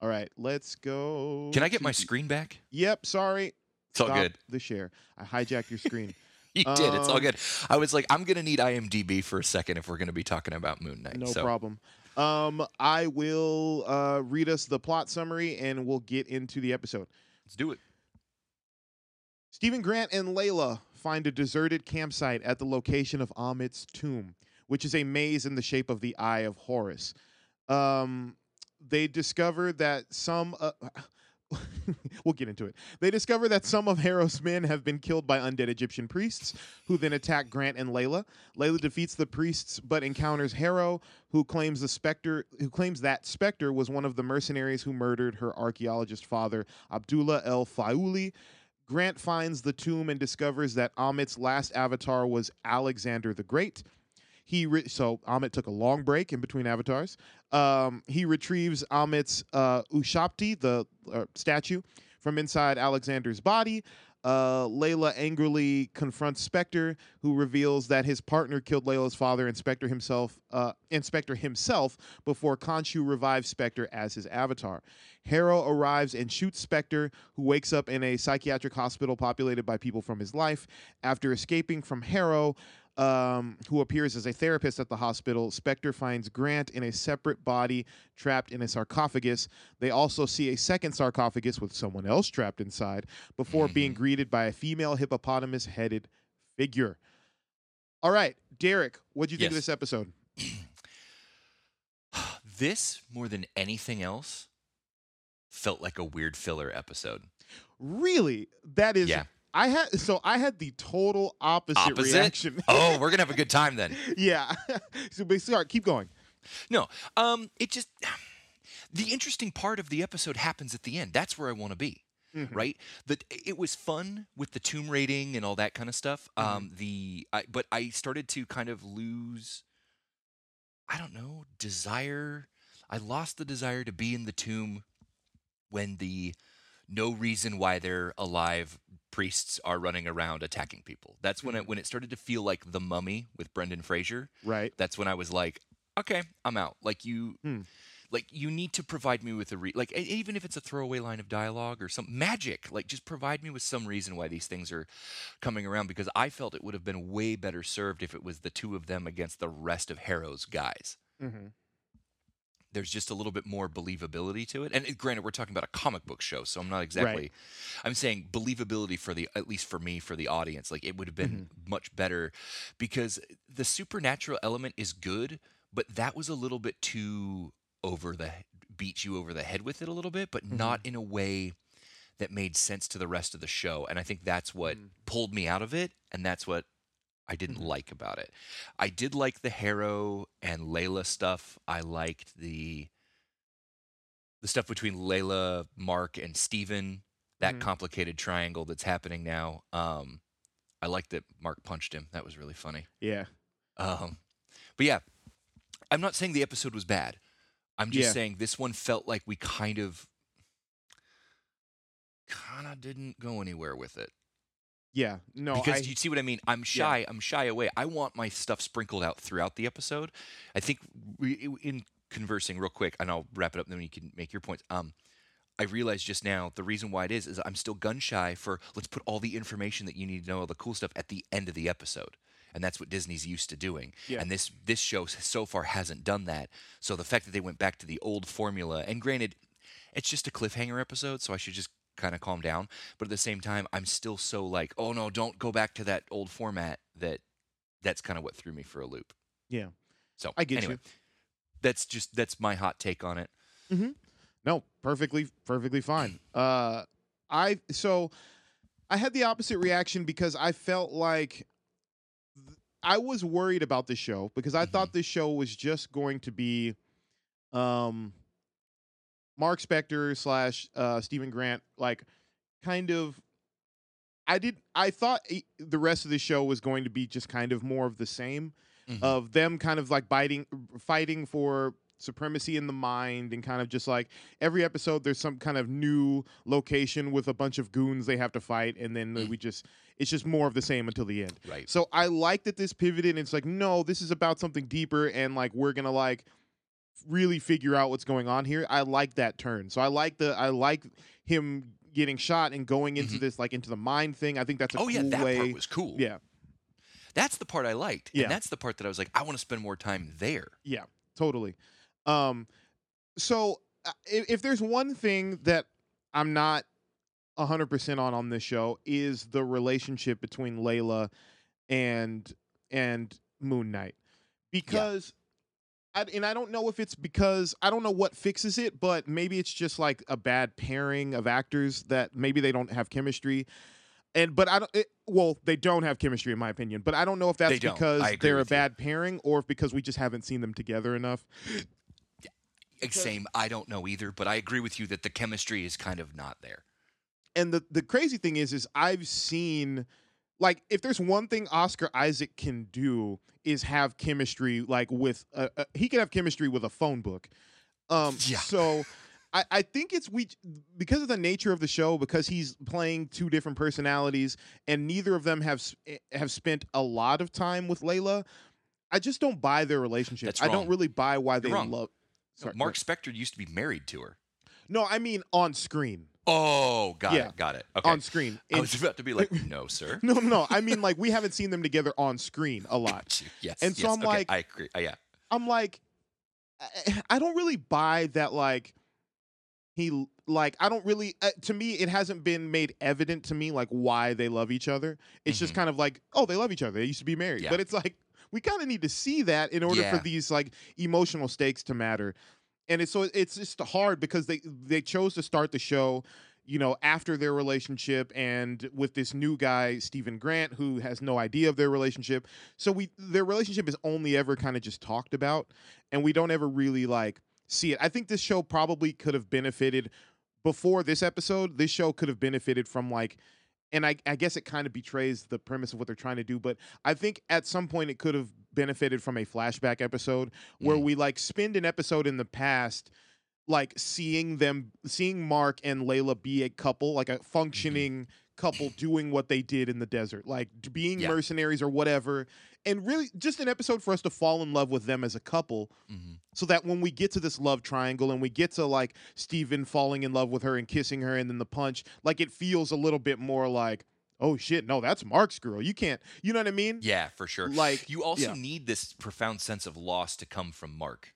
All right. Let's go. Can I get my screen back? Yep. Sorry. It's all Stop good. The share. I hijacked your screen. You did. It's all Um, good. I was like, I'm gonna need IMDb for a second if we're gonna be talking about Moon Knight. No so problem. Um, I will uh, read us the plot summary and we'll get into the episode. let's do it. Steven Grant and Layla find a deserted campsite at the location of Ammit's tomb, which is a maze in the shape of the Eye of Horus. Um, they discover that some. Uh, we'll get into it. They discover that some of Harrow's men have been killed by undead Egyptian priests, who then attack Grant and Layla. Layla defeats the priests, but encounters Harrow, who claims the Spector, who claims that Spector was one of the mercenaries who murdered her archaeologist father, Abdullah El Faouli. Grant finds the tomb and discovers that Ammit's last avatar was Alexander the Great. He re- so Amit took a long break in between avatars. Um, he retrieves Ammit's uh, Ushabti, the uh, statue, from inside Alexander's body. Uh, Layla angrily confronts Spector, who reveals that his partner killed Layla's father, Inspector himself, uh, Inspector himself, before Khonshu revives Spector as his avatar. Harrow arrives and shoots Spector, who wakes up in a psychiatric hospital populated by people from his life. After escaping from Harrow, um, who appears as a therapist at the hospital, Spector finds Grant in a separate body trapped in a sarcophagus. They also see a second sarcophagus with someone else trapped inside before being Mhm. greeted by a female hippopotamus headed figure. All right, Derek, what do you think of this episode? This more than anything else felt like a weird filler episode. Really? That is Yeah. I had so I had the total opposite, Opposite? reaction. Oh, we're gonna have a good time then. yeah. so basically, all right, keep going. No, um, it just the interesting part of the episode happens at the end. That's where I want to be. Mhm. right that it was fun with the tomb raiding and all that kind of stuff Mhm. um the I, but i started to kind of lose i don't know desire i lost the desire to be in the tomb when the no reason why they're alive priests are running around attacking people that's when it when it started to feel like the mummy with brendan fraser Right. that's when I was like, okay, I'm out. Like you, Hmm. like you need to provide me with a re- like even if it's a throwaway line of dialogue or some magic, like just provide me with some reason why these things are coming around. Because I felt it would have been way better served if it was the two of them against the rest of Harrow's guys. Mm-hmm. There's just a little bit more believability to it. And uh, granted, we're talking about a comic book show, so I'm not exactly. I'm saying believability for the at least for me for the audience. Like it would have been much better because the supernatural element is good, but that was a little bit too over the beat you over the head with it a little bit, but not in a way that made sense to the rest of the show. And I think that's what Mm. pulled me out of it, and that's what I didn't Mhm. like about it. I did like the Harrow and Layla stuff. I liked the the stuff between Layla, Mark, and Steven, that Mhm. complicated triangle that's happening now. Um, I liked that Mark punched him. That was really funny. Yeah. Um, but yeah, I'm not saying the episode was bad. I'm just Yeah. saying this one felt like we kind of kind of didn't go anywhere with it. Yeah. No. because I, you see what I mean. I'm shy. I'm shy away. I want my stuff sprinkled out throughout the episode. I think we, in conversing real quick, and I'll wrap it up, and then you can make your points. Um, I realized just now the reason why it is is I'm still gun shy for let's put all the information that you need to know, all the cool stuff at the end of the episode. And that's what Disney's used to doing. Yeah. And this this show so far hasn't done that. So the fact that they went back to the old formula, and granted, it's just a cliffhanger episode, so I should just kind of calm down. But at the same time, I'm still so like, oh no, don't go back to that old format. That that's kind of what threw me for a loop. Yeah. So I get anyway, you. that's just that's my hot take on it. Mm-hmm. No, perfectly, perfectly fine. Uh, I so I had the opposite reaction because I felt like th- I was worried about the show because I Mhm. thought this show was just going to be, um, Marc Spector slash uh, Steven Grant, like kind of. I did. I thought the rest of the show was going to be just kind of more of the same Mhm. of them kind of like biting fighting for supremacy in the mind and kind of just like every episode there's some kind of new location with a bunch of goons they have to fight and then Mm. we just it's just more of the same until the end. Right. So I like that this pivoted and it's like no, this is about something deeper and like we're going to like really figure out what's going on here. I like that turn. So I like the I like him getting shot and going into Mhm. this like into the mind thing. I think that's a Oh cool yeah, that way. part was cool. yeah. That's the part I liked. Yeah. And that's the part that I was like, I want to spend more time there. Yeah, totally. Um, so uh, if, if there's one thing that I'm not 100% on on this show is the relationship between Layla and and Moon Knight because I, and I don't know if it's because I don't know what fixes it, but maybe it's just like a bad pairing of actors that maybe they don't have chemistry. And but I don't. It, well, they don't have chemistry in my opinion. But I don't know if that's They don't. because I agree they're a with you. bad pairing or if because we just haven't seen them together enough. Same, I don't know either, but I agree with you that the chemistry is kind of not there. and the the crazy thing is is I've seen like if there's one thing Oscar Isaac can do is have chemistry like with a, a, he can have chemistry with a phone book. Um Yeah. so I, I think it's we because of the nature of the show because he's playing two different personalities and neither of them have eh, have spent a lot of time with Layla. I just don't buy their relationship. That's I don't really buy why they wrong. love. Sorry, Marc Spector used to be married to her. No, I mean on screen. Oh, got Yeah. it, got it. Okay. On screen. I was about to be like, no, sir. No, no, no. I mean, like we haven't seen them together on screen a lot. Yes. And so yes, I'm okay, like- I agree. Uh, yeah. I'm like, I- I don't really buy that. Like, he like I don't really. Uh, to me, it hasn't been made evident to me like why they love each other. It's just Mhm. kind of like, oh, they love each other. They used to be married, Yeah. but it's like we kind of need to see that in order for these like emotional stakes to matter. And it's so it's just hard because they they chose to start the show you know, after their relationship and with this new guy, Steven Grant, who has no idea of their relationship. So we their relationship is only ever kind of just talked about and we don't ever really like see it. I think this show probably could have benefited before this episode. This show could have benefited from like and I, I guess it kind of betrays the premise of what they're trying to do, but I think at some point it could have benefited from a flashback episode where Mhm. we like spend an episode in the past like seeing them seeing Marc and Layla be a couple, like a functioning couple doing what they did in the desert, like being Yeah. mercenaries or whatever. And really just an episode for us to fall in love with them as a couple hmm so that when we get to this love triangle and we get to like Steven falling in love with her and kissing her and then the punch, like it feels a little bit more like, oh shit, no, that's Marc's girl. You can't, you know what I mean? Yeah, for sure. Like, you also yeah. need this profound sense of loss to come from Marc.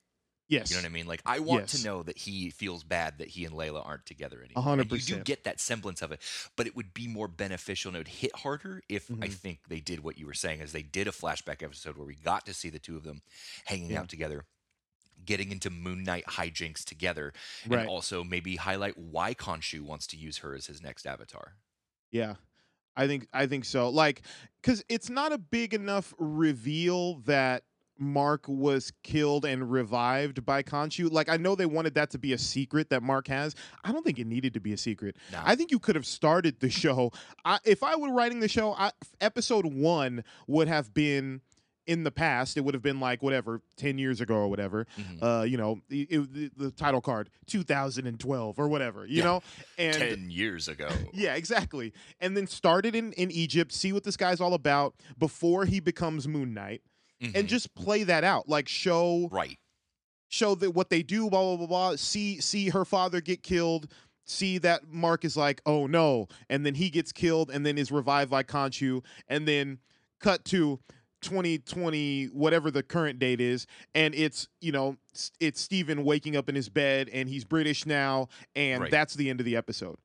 Yes. You know what I mean? Like I want Yes. to know that he feels bad that he and Layla aren't together anymore. hundred And You do get that semblance of it, but it would be more beneficial and it would hit harder if I Mhm. think they did what you were saying, as they did a flashback episode where we got to see the two of them hanging Yeah. out together. Getting into Moon Knight hijinks together, Right. and also maybe highlight why Khonshu wants to use her as his next avatar. Yeah. I think I think so. Like cuz it's not a big enough reveal that Marc was killed and revived by Khonshu. Like I know they wanted that to be a secret that Marc has. I don't think it needed to be a secret. Now, I think you could have started the show. I, if I were writing the show, I, episode 1 would have been in the past. It would have been like whatever 10 years ago or whatever. mhm. Uh, you know, it, it- the, the title card 2012 or whatever, you Yeah. know? And ten years ago. yeah, exactly. And then started in, in Egypt, see what this guy's all about before he becomes Moon Knight, Mhm. and just play that out. Like show right. show that what they do, blah blah blah blah. See see her father get killed. See that Marc is like, oh no, and then he gets killed, and then is revived by Khonshu, and then cut to 2020 whatever the current date is and it's you know it's Steven waking up in his bed and he's British now and Right. that's the end of the episode.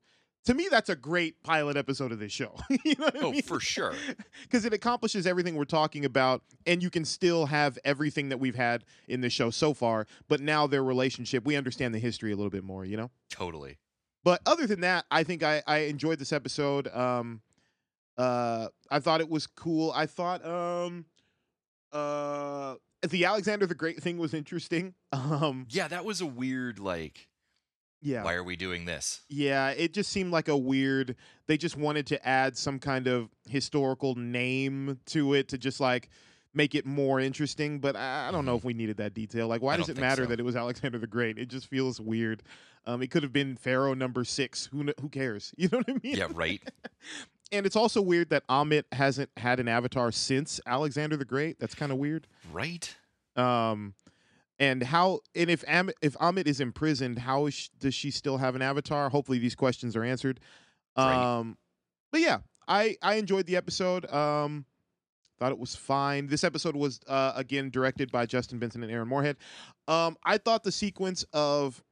To me that's a great pilot episode of this show. you know what I Oh, mean? for sure. because it accomplishes everything we're talking about and you can still have everything that we've had in the show so far but now their relationship we understand the history a little bit more you know Totally. but other than that i think i, I enjoyed this episode um uh i thought it was cool i thought um uh the alexander the great thing was interesting um Yeah, that was a weird like. Yeah Why are we doing this? Yeah, it just seemed like a weird. They just wanted to add some kind of historical name to it to just like make it more interesting. But I, I don't know if we needed that detail. Like, why does it matter so. that it was Alexander the Great? It just feels weird. Um, it could have been Pharaoh number six. Who who cares? You know what I mean? Yeah, right. And it's also weird that Ammit hasn't had an avatar since Alexander the Great. That's kind of weird. Right. Um, and how and if Am- if Ammit is imprisoned, how is sh does she still have an avatar? Hopefully, these questions are answered. Right. Um, but yeah, I I enjoyed the episode. Um, thought it was fine. This episode was uh, again directed by Justin Benson and Aaron Moorhead. Um, I thought the sequence of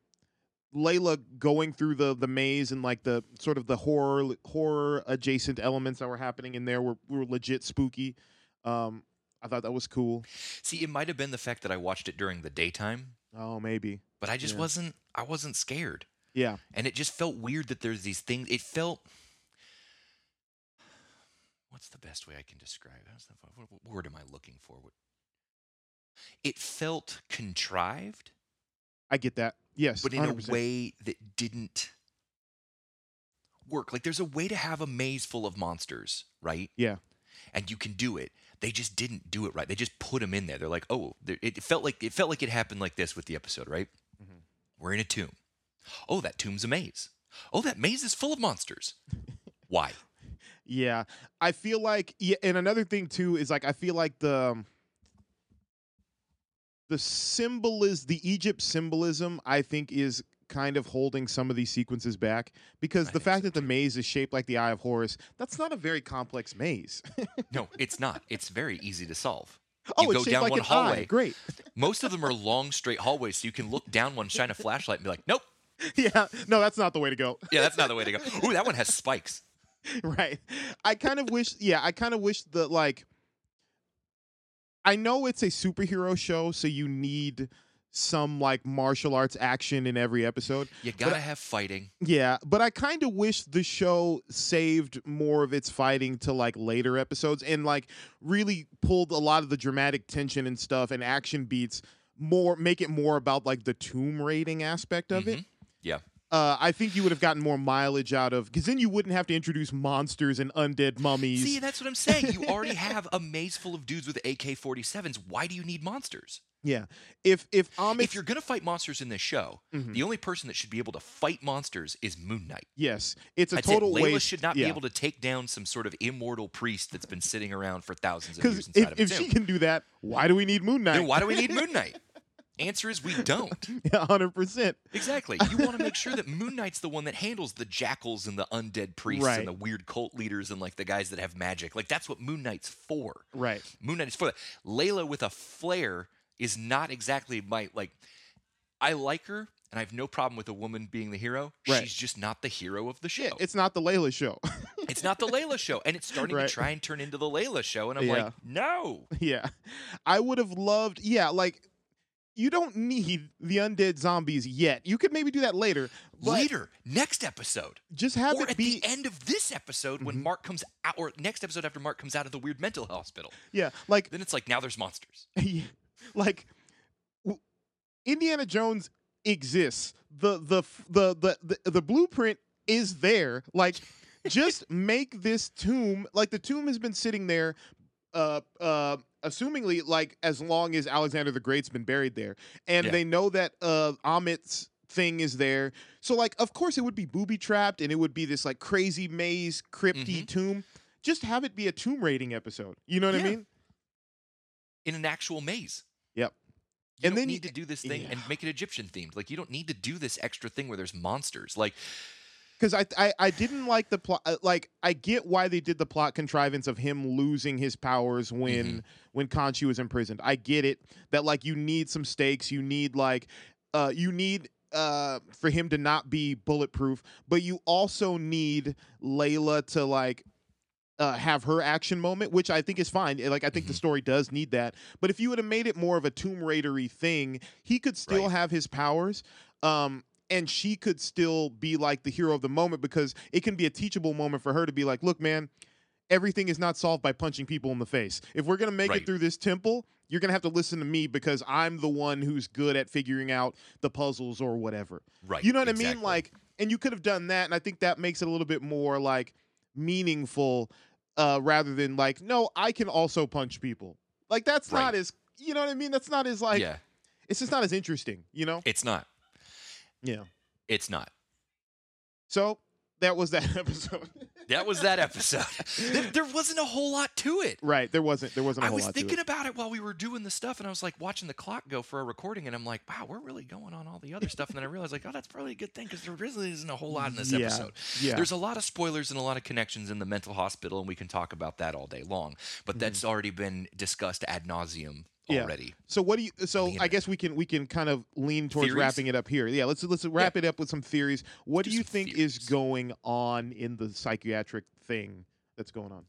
Layla going through the the maze and like the sort of the horror horror adjacent elements that were happening in there were were legit spooky. Um, I thought that was cool. See, it might have been the fact that I watched it during the daytime, Oh, maybe. but I just Yeah. wasn't. I wasn't scared, Yeah. and it just felt weird that there's these things. It felt. What's the best way I can describe? it? What, what word am I looking for? What, it felt contrived, I get that. Yes. but in 100%. a way that didn't work. Like there's a way to have a maze full of monsters, right? Yeah. And you can do it. They just didn't do it right. They just put them in there. They're like, oh, it felt like it felt like it happened like this with the episode, right? Mhm. We're in a tomb. Oh, that tomb's a maze. Oh, that maze is full of monsters. Why? Yeah. I feel like yeah, and another thing too is like I feel like the um, the symbol is the Egypt symbolism I think is kind of holding some of these sequences back because I the fact so that the maze is shaped like the Eye of Horus, that's not a very complex maze. No, it's not. It's very easy to solve. oh, You it's go down like one hallway. eye. Great. Most of them are long, straight hallways, so you can look down one, shine a flashlight, and be like, nope. yeah. No, that's not the way to go. Yeah, that's not the way to go. Ooh, that one has spikes. right. I kind of wish, yeah, I kind of wish that, like, I know it's a superhero show, so you need some, like, martial arts action in every episode. You gotta have fighting. Yeah, but I kind of wish the show saved more of its fighting to, like, later episodes and, like, really pulled a lot of the dramatic tension and stuff and action beats more, make it more about, like, the tomb raiding aspect of it Mhm. Yeah. Uh, I think you would have gotten more mileage out of because then you wouldn't have to introduce monsters and undead mummies. See, that's what I'm saying. You already have a maze full of dudes with AK-47s. Why do you need monsters? yeah, if if Ammit, if you're gonna fight monsters in this show, Mhm. the only person that should be able to fight monsters is Moon Knight. yes, it's a That's total it. Layla waste. should not yeah. be able to take down some sort of immortal priest that's been sitting around for thousands of years inside if, if she can do that, why do we need Moon Knight? then why do we need Moon Knight? Answer is we don't. yeah, hundred percent. Exactly. You want to make sure that Moon Knight's the one that handles the jackals and the undead priests Right. and the weird cult leaders and like the guys that have magic. Like that's what Moon Knight's for. Right. Moon Knight is for that. Layla with a flare is not exactly my like. I like her, and I have no problem with a woman being the hero. Right. She's just not the hero of the show. It's not the Layla show. It's not the Layla show, and it's starting Right. to try and turn into the Layla show. And I'm Yeah. like, no. yeah, I would have loved. Yeah, like you don't need the undead zombies yet. You could maybe do that later. Later, next episode, just have or it at be. the end of this episode when Mhm. Marc comes out, or next episode after Marc comes out of the weird mental hospital. yeah, like Then it's like now there's monsters. Yeah, like w- Indiana Jones exists. The the the the the, the blueprint is there. Like just make this tomb like the tomb has been sitting there uh uh assumingly like as long as Alexander the Great's been buried there. And Yeah. they know that uh Ammit's thing is there. So like of course it would be booby trapped and it would be this like crazy maze crypty Mhm. tomb. Just have it be a tomb raiding episode. You know what I mean? in an actual maze. Yep. You And then need you- to do this thing and make it Egyptian themed. Like you don't need to do this extra thing where there's monsters. Like because I, I I didn't like the plot. uh, Like I get why they did the plot contrivance of him losing his powers when Mm-hmm. when Khonshu was imprisoned. I get it that like you need some stakes. You need like uh you need uh for him to not be bulletproof, but you also need Layla to like. Uh, have her action moment, which I think is fine. Like I think the Mhm. story does need that. But if you would have made it more of a Tomb Raidery thing, he could still Right. have his powers. Um, and she could still be like the hero of the moment because it can be a teachable moment for her to be like, look, man, everything is not solved by punching people in the face. If we're gonna make Right. it through this temple, you're gonna have to listen to me because I'm the one who's good at figuring out the puzzles or whatever. right. You know what I mean? Like, and you could have done that, and I think that makes it a little bit more like meaningful, uh, rather than like, no, I can also punch people. Like that's Right. not as you know what I mean. That's not as like yeah, it's just not as interesting. You know. it's not. Yeah. It's not. So that was that episode. That was that episode. there, there wasn't a whole lot to it. right. There wasn't. There wasn't a I whole was lot thinking it. about it while we were doing the stuff, and I was like watching the clock go for a recording, and I'm like, wow, we're really going on all the other stuff. And then I realized, like, oh, that's probably a good thing because there really isn't a whole lot in this Yeah, episode. yeah. There's a lot of spoilers and a lot of connections in the mental hospital, and we can talk about that all day long. But that's already been discussed ad nauseum Mm-hmm. Yeah. already. So what do you? So I guess we can we can kind of lean towards Theories? wrapping it up here. Yeah. Let's let's wrap it up with some theories. What do Do you think is going on in the psychiatric thing that's going on?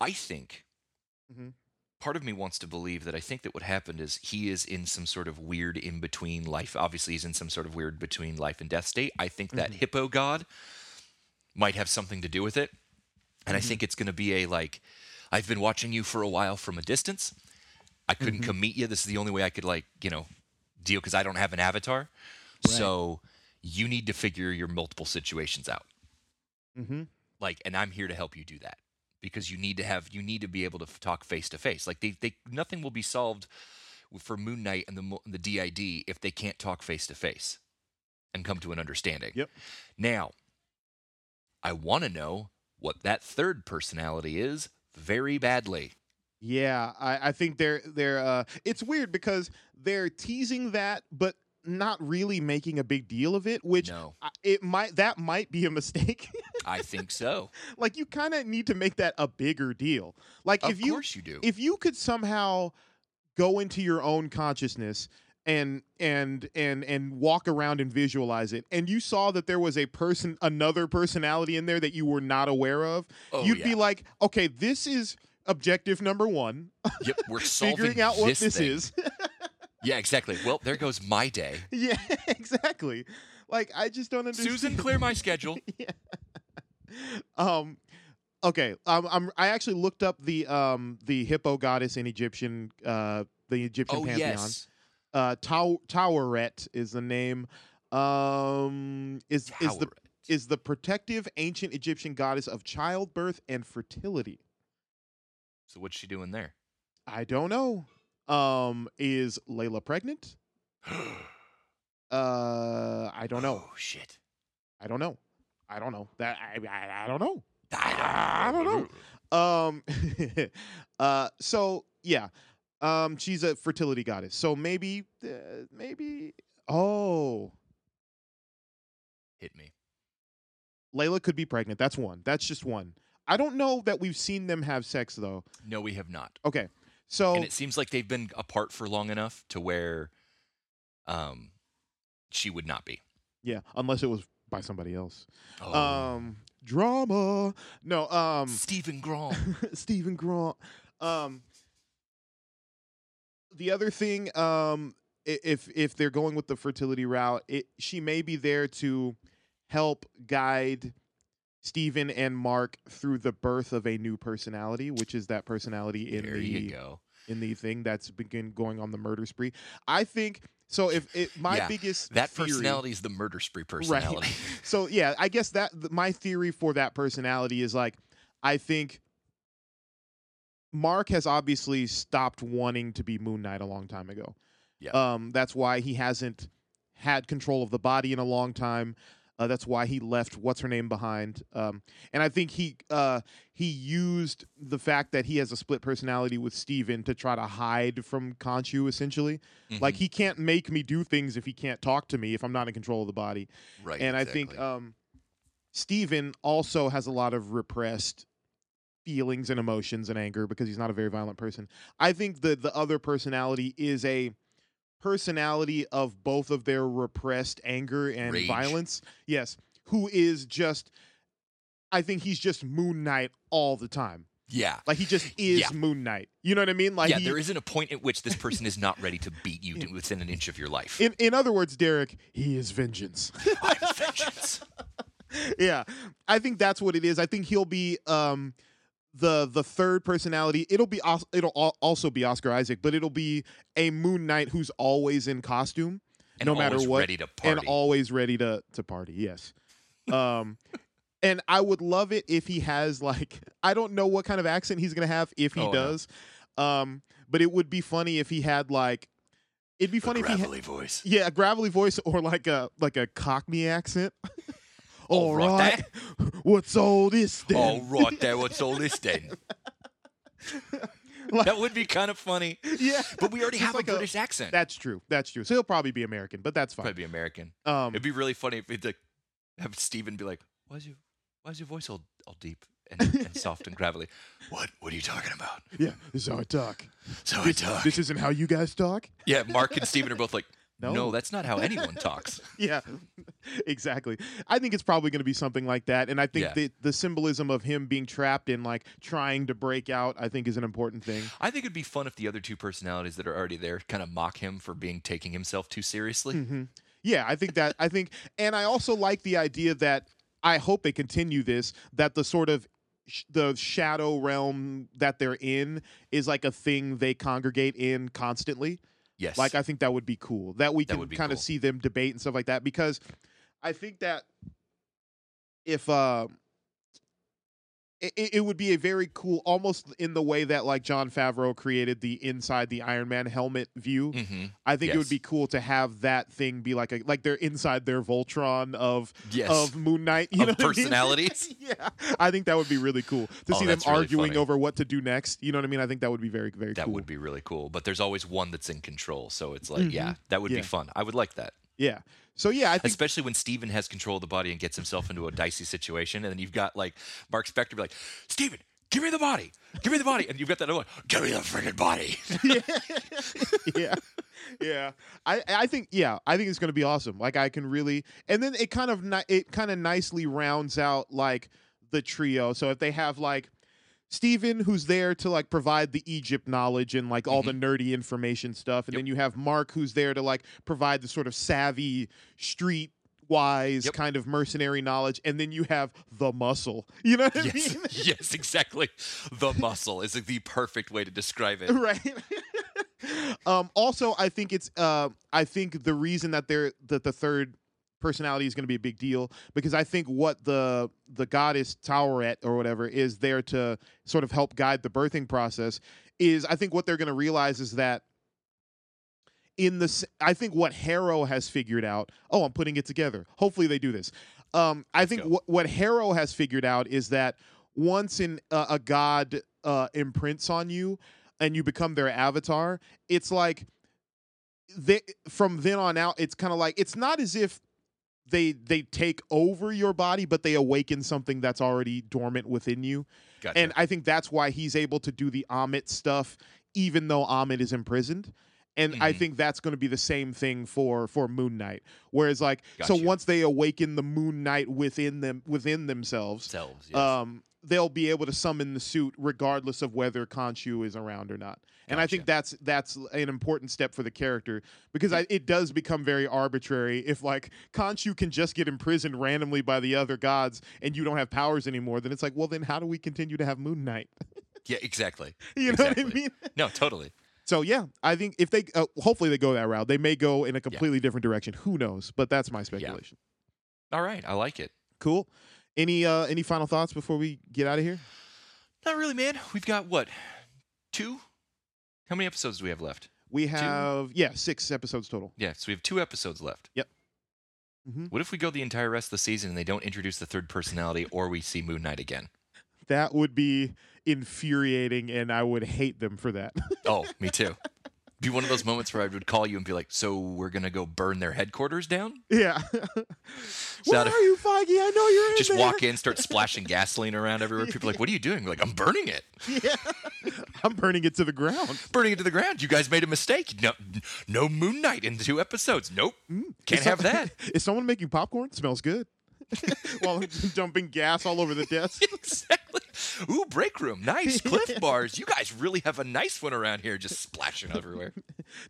I think Mm-hmm. part of me wants to believe that I think that what happened is he is in some sort of weird in between life. Obviously, he's in some sort of weird between life and death state. I think that Mm-hmm. hippo god might have something to do with it. And I Mm-hmm. think it's going to be a like, I've been watching you for a while from a distance. I couldn't Mm-hmm. come meet you. This is the only way I could like, you know, deal because I don't have an avatar. So you need to figure your multiple situations out Mm-hmm. like and i'm here to help you do that because you need to have you need to be able to f- talk face to face like they, they nothing will be solved for moon knight and the the did if they can't talk face to face and come to an understanding Yep. now i want to know what that third personality is very badly Yeah, I, I think they're they're. Uh, it's weird because they're teasing that, but not really making a big deal of it. Which no I, it might that might be a mistake. i think so like you kind of need to make that a bigger deal. Like of if you course you do if you could somehow go into your own consciousness and and and and walk around and visualize it and you saw that there was a person another personality in there that you were not aware of oh, you'd yeah. be like okay this is objective number 1 yep we're solving figuring out what this, this thing. is. Yeah exactly. Well there goes my day. Yeah exactly. Like i just don't understand. Susan clear my schedule. Yeah. um okay um, I'm, i actually looked up the um the hippo goddess in egyptian uh the egyptian oh pantheon. Yes uh Taweret is the name. Um is is the is the protective ancient Egyptian goddess of childbirth and fertility. So what's she doing there I don't know. Um is Layla pregnant? Uh I don't know. Oh shit! I don't know. I don't know. That I I, I don't know. I don't know. Um uh so yeah. Um she's a fertility goddess. So maybe uh, maybe oh Hit me. Layla could be pregnant. That's one. That's just one. I don't know that we've seen them have sex though. No, we have not. Okay. So And it seems like they've been apart for long enough to where, um, she would not be. yeah, unless it was by somebody else. Oh. Um drama. No, um Steven Grant. Steven Grant. Um the other thing um if if they're going with the fertility route, it she may be there to help guide Steven and Marc through the birth of a new personality, which is that personality in there the in the thing that's begin going on the murder spree. I think so. If it, my Yeah, biggest That theory- personality is the murder spree personality. so yeah, I guess that th- my theory for that personality is like, I think Marc has obviously stopped wanting to be Moon Knight a long time ago. Yeah. Um, that's why he hasn't had control of the body in a long time. Uh, that's why he left what's her name behind. Um, and I think he uh, he used the fact that he has a split personality with Steven to try to hide from Khonshu essentially. Like Mhm. he can't make me do things if he can't talk to me if I'm not in control of the body. right. and I think exactly. um, Steven also has a lot of repressed feelings and emotions and anger because he's not a very violent person. I think the the other personality is a personality of both of their repressed anger and Rage. violence. Yes, who is just I think he's just Moon Knight all the time. yeah. Like he just is Yeah. Moon Knight. You know what I mean? Like yeah, he, there isn't a point at which this person is not ready to beat you to within an inch of your life. in in other words, Derek, he is vengeance. Vengeance. yeah, I think that's what it is. I think he'll be um the the third personality. It'll be it'll also be Oscar Isaac, but it'll be a Moon Knight who's always in costume And No matter what, ready to party. and always ready to to party. Yes. Um and I would love it if he has like I don't know what kind of accent he's going to have if he Oh, no. does. Um, but it would be funny if he had like, it'd be funny if he had, a gravelly voice. yeah, a gravelly voice or like a like a Cockney accent. All all right right, what's all this then? All right, there. What's all this then? Like- that would be kind of funny. yeah, But we already have like a a- British accent. that's true. That's true. So he'll probably be American, but that's fine. Probably be American. Um, It'd be really funny if like have Steven be like, "Why's your Why's your voice all, all deep and, and soft and gravelly?" What What are you talking about? yeah, this is how I talk. So I talk. this isn't how you guys talk. yeah, Marc and Steven are both like, No. "No, that's not how anyone talks." yeah, exactly. I think it's probably going to be something like that, and I think Yeah. the the symbolism of him being trapped in like trying to break out, I think, is an important thing. I think it'd be fun if the other two personalities that are already there kind of mock him for being taking himself too seriously. hmm Yeah, I think that I think, and I also like the idea that I hope they continue this. That the sort of the shadow realm that they're in is like a thing they congregate in constantly. Yes. Like I think that would be cool. That we can kind of cool. see them debate and stuff like that because I think that if uh it, it would be a very cool almost in the way that like Jon Favreau created the inside the Iron Man helmet view. hmm I think it would be cool to have that thing be like a like they're inside their Voltron of Yes. of Moon Knight, you Of know what I mean? personalities? yeah, I think that would be really cool to Oh, see them that's really arguing over what to do next. You know what I mean? I think that would be very very that cool. would be really cool. But there's always one that's in control, so it's like, Mhm. yeah, that would Yeah. be fun. I would like that. Yeah. So yeah, I think Especially when Steven has control of the body and gets himself into a dicey situation, and then you've got like Marc Spector be like, Steven, give me the body, give me the body, and you've got that other one, give me the freaking body. yeah. Yeah. I i think yeah i think it's going to be awesome. Like i can really and then it kind of ni- it kind of nicely rounds out like the trio. So if they have like Steven, who's there to like provide the Egypt knowledge and like all the nerdy information stuff, and Yep. then you have Marc, who's there to like provide the sort of savvy street wise Yep. kind of mercenary knowledge, and then you have the muscle. You know what I yes, mean? yes, exactly. The muscle is the perfect way to describe it. right um also i think it's uh i think the reason that they're that the third personality is going to be a big deal because i think what the the goddess Taweret or whatever is there to sort of help guide the birthing process is i think what they're going to realize is that in the I think what harrow has figured out oh i'm putting it together. Hopefully they do this. Um i Let's think what harrow has figured out is that once in uh, a god uh imprints on you and you become their avatar it's like they from then on out it's kind of like it's not as if they they take over your body but they awaken something that's already dormant within you Gotcha. and I think that's why he's able to do the Ammit stuff, even though Ammit is imprisoned. And I Mhm. think that's going to be the same thing for for Moon Knight. Whereas, like, so once they awaken the Moon Knight within them within themselves, Selves, yes. um, they'll be able to summon the suit regardless of whether Khonshu is around or not. And I think that's that's an important step for the character because I, it does become very arbitrary if like Khonshu can just get imprisoned randomly by the other gods and you don't have powers anymore. Then it's like, well, then how do we continue to have Moon Knight? yeah, exactly. you know what I mean? No, totally. So yeah, I think if they uh, hopefully they go that route, they may go in a completely different direction. Who knows? But that's my speculation. All right, I like it. Cool. Any uh any final thoughts before we get out of here? Not really, man. We've got what? Two? How many episodes do we have left? We have yeah six episodes total. Yeah, so we have two episodes left. Yep. Mhm. What if we go the entire rest of the season and they don't introduce the third personality or we see Moon Knight again? That would be infuriating, and I would hate them for that. Oh, me too. Be one of those moments where I would call you and be like, "So we're gonna go burn their headquarters down?" yeah. Where are you, Foggy? I know you're in Just there. walk in, start splashing gasoline around everywhere. People are like, "What are you doing?" We're like, "I'm burning it, Yeah. I'm burning it to the ground. burning it to the ground. You guys made a mistake. No, no Moon Knight in two episodes. Nope, mm. can't Is have some- that." Is someone making popcorn? Smells good. While dumping gas all over the desk. exactly. Ooh, break room. Nice. Clif bars. You guys really have a nice one around here, just splashing everywhere.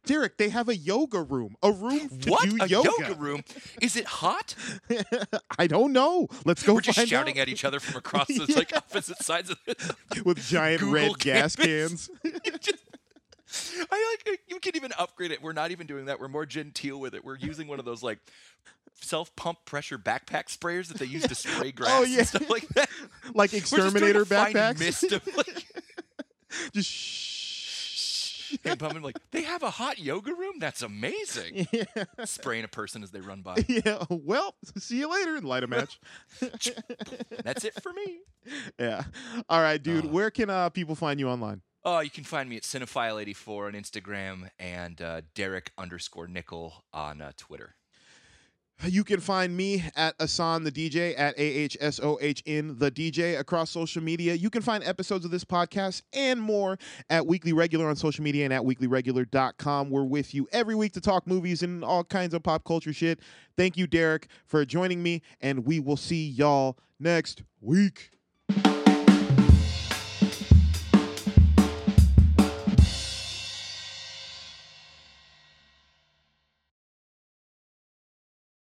Derek, they have a yoga room. A room to what? do a yoga. yoga room? Is it hot? I don't know. Let's go We're just shouting out. at each other from across the like opposite sides of the with giant Google red gas cans. Just- I like you can even upgrade it. We're not even doing that. We're more genteel with it. We're using one of those like self pump pressure backpack sprayers that they use to spray grass Oh, yeah. and stuff like that. like We're just doing exterminator backpacks. mist of, like, just shh. and like they have a hot yoga room. That's amazing. yeah. Spraying a person as they run by. yeah. Well, see you later and light a match. That's it for me. yeah. All right, dude. Uh. Where can uh, people find you online? Oh, you can find me at Cinephile84 on Instagram and uh, Derek underscore Nickel on uh, Twitter. You can find me at Ahsohn the DJ at A H S O H N the DJ across social media. You can find episodes of this podcast and more at Weekly Regular on social media and at weeklyregular.com. We're with you every week to talk movies and all kinds of pop culture shit. Thank you, Derek, for joining me, and we will see y'all next week.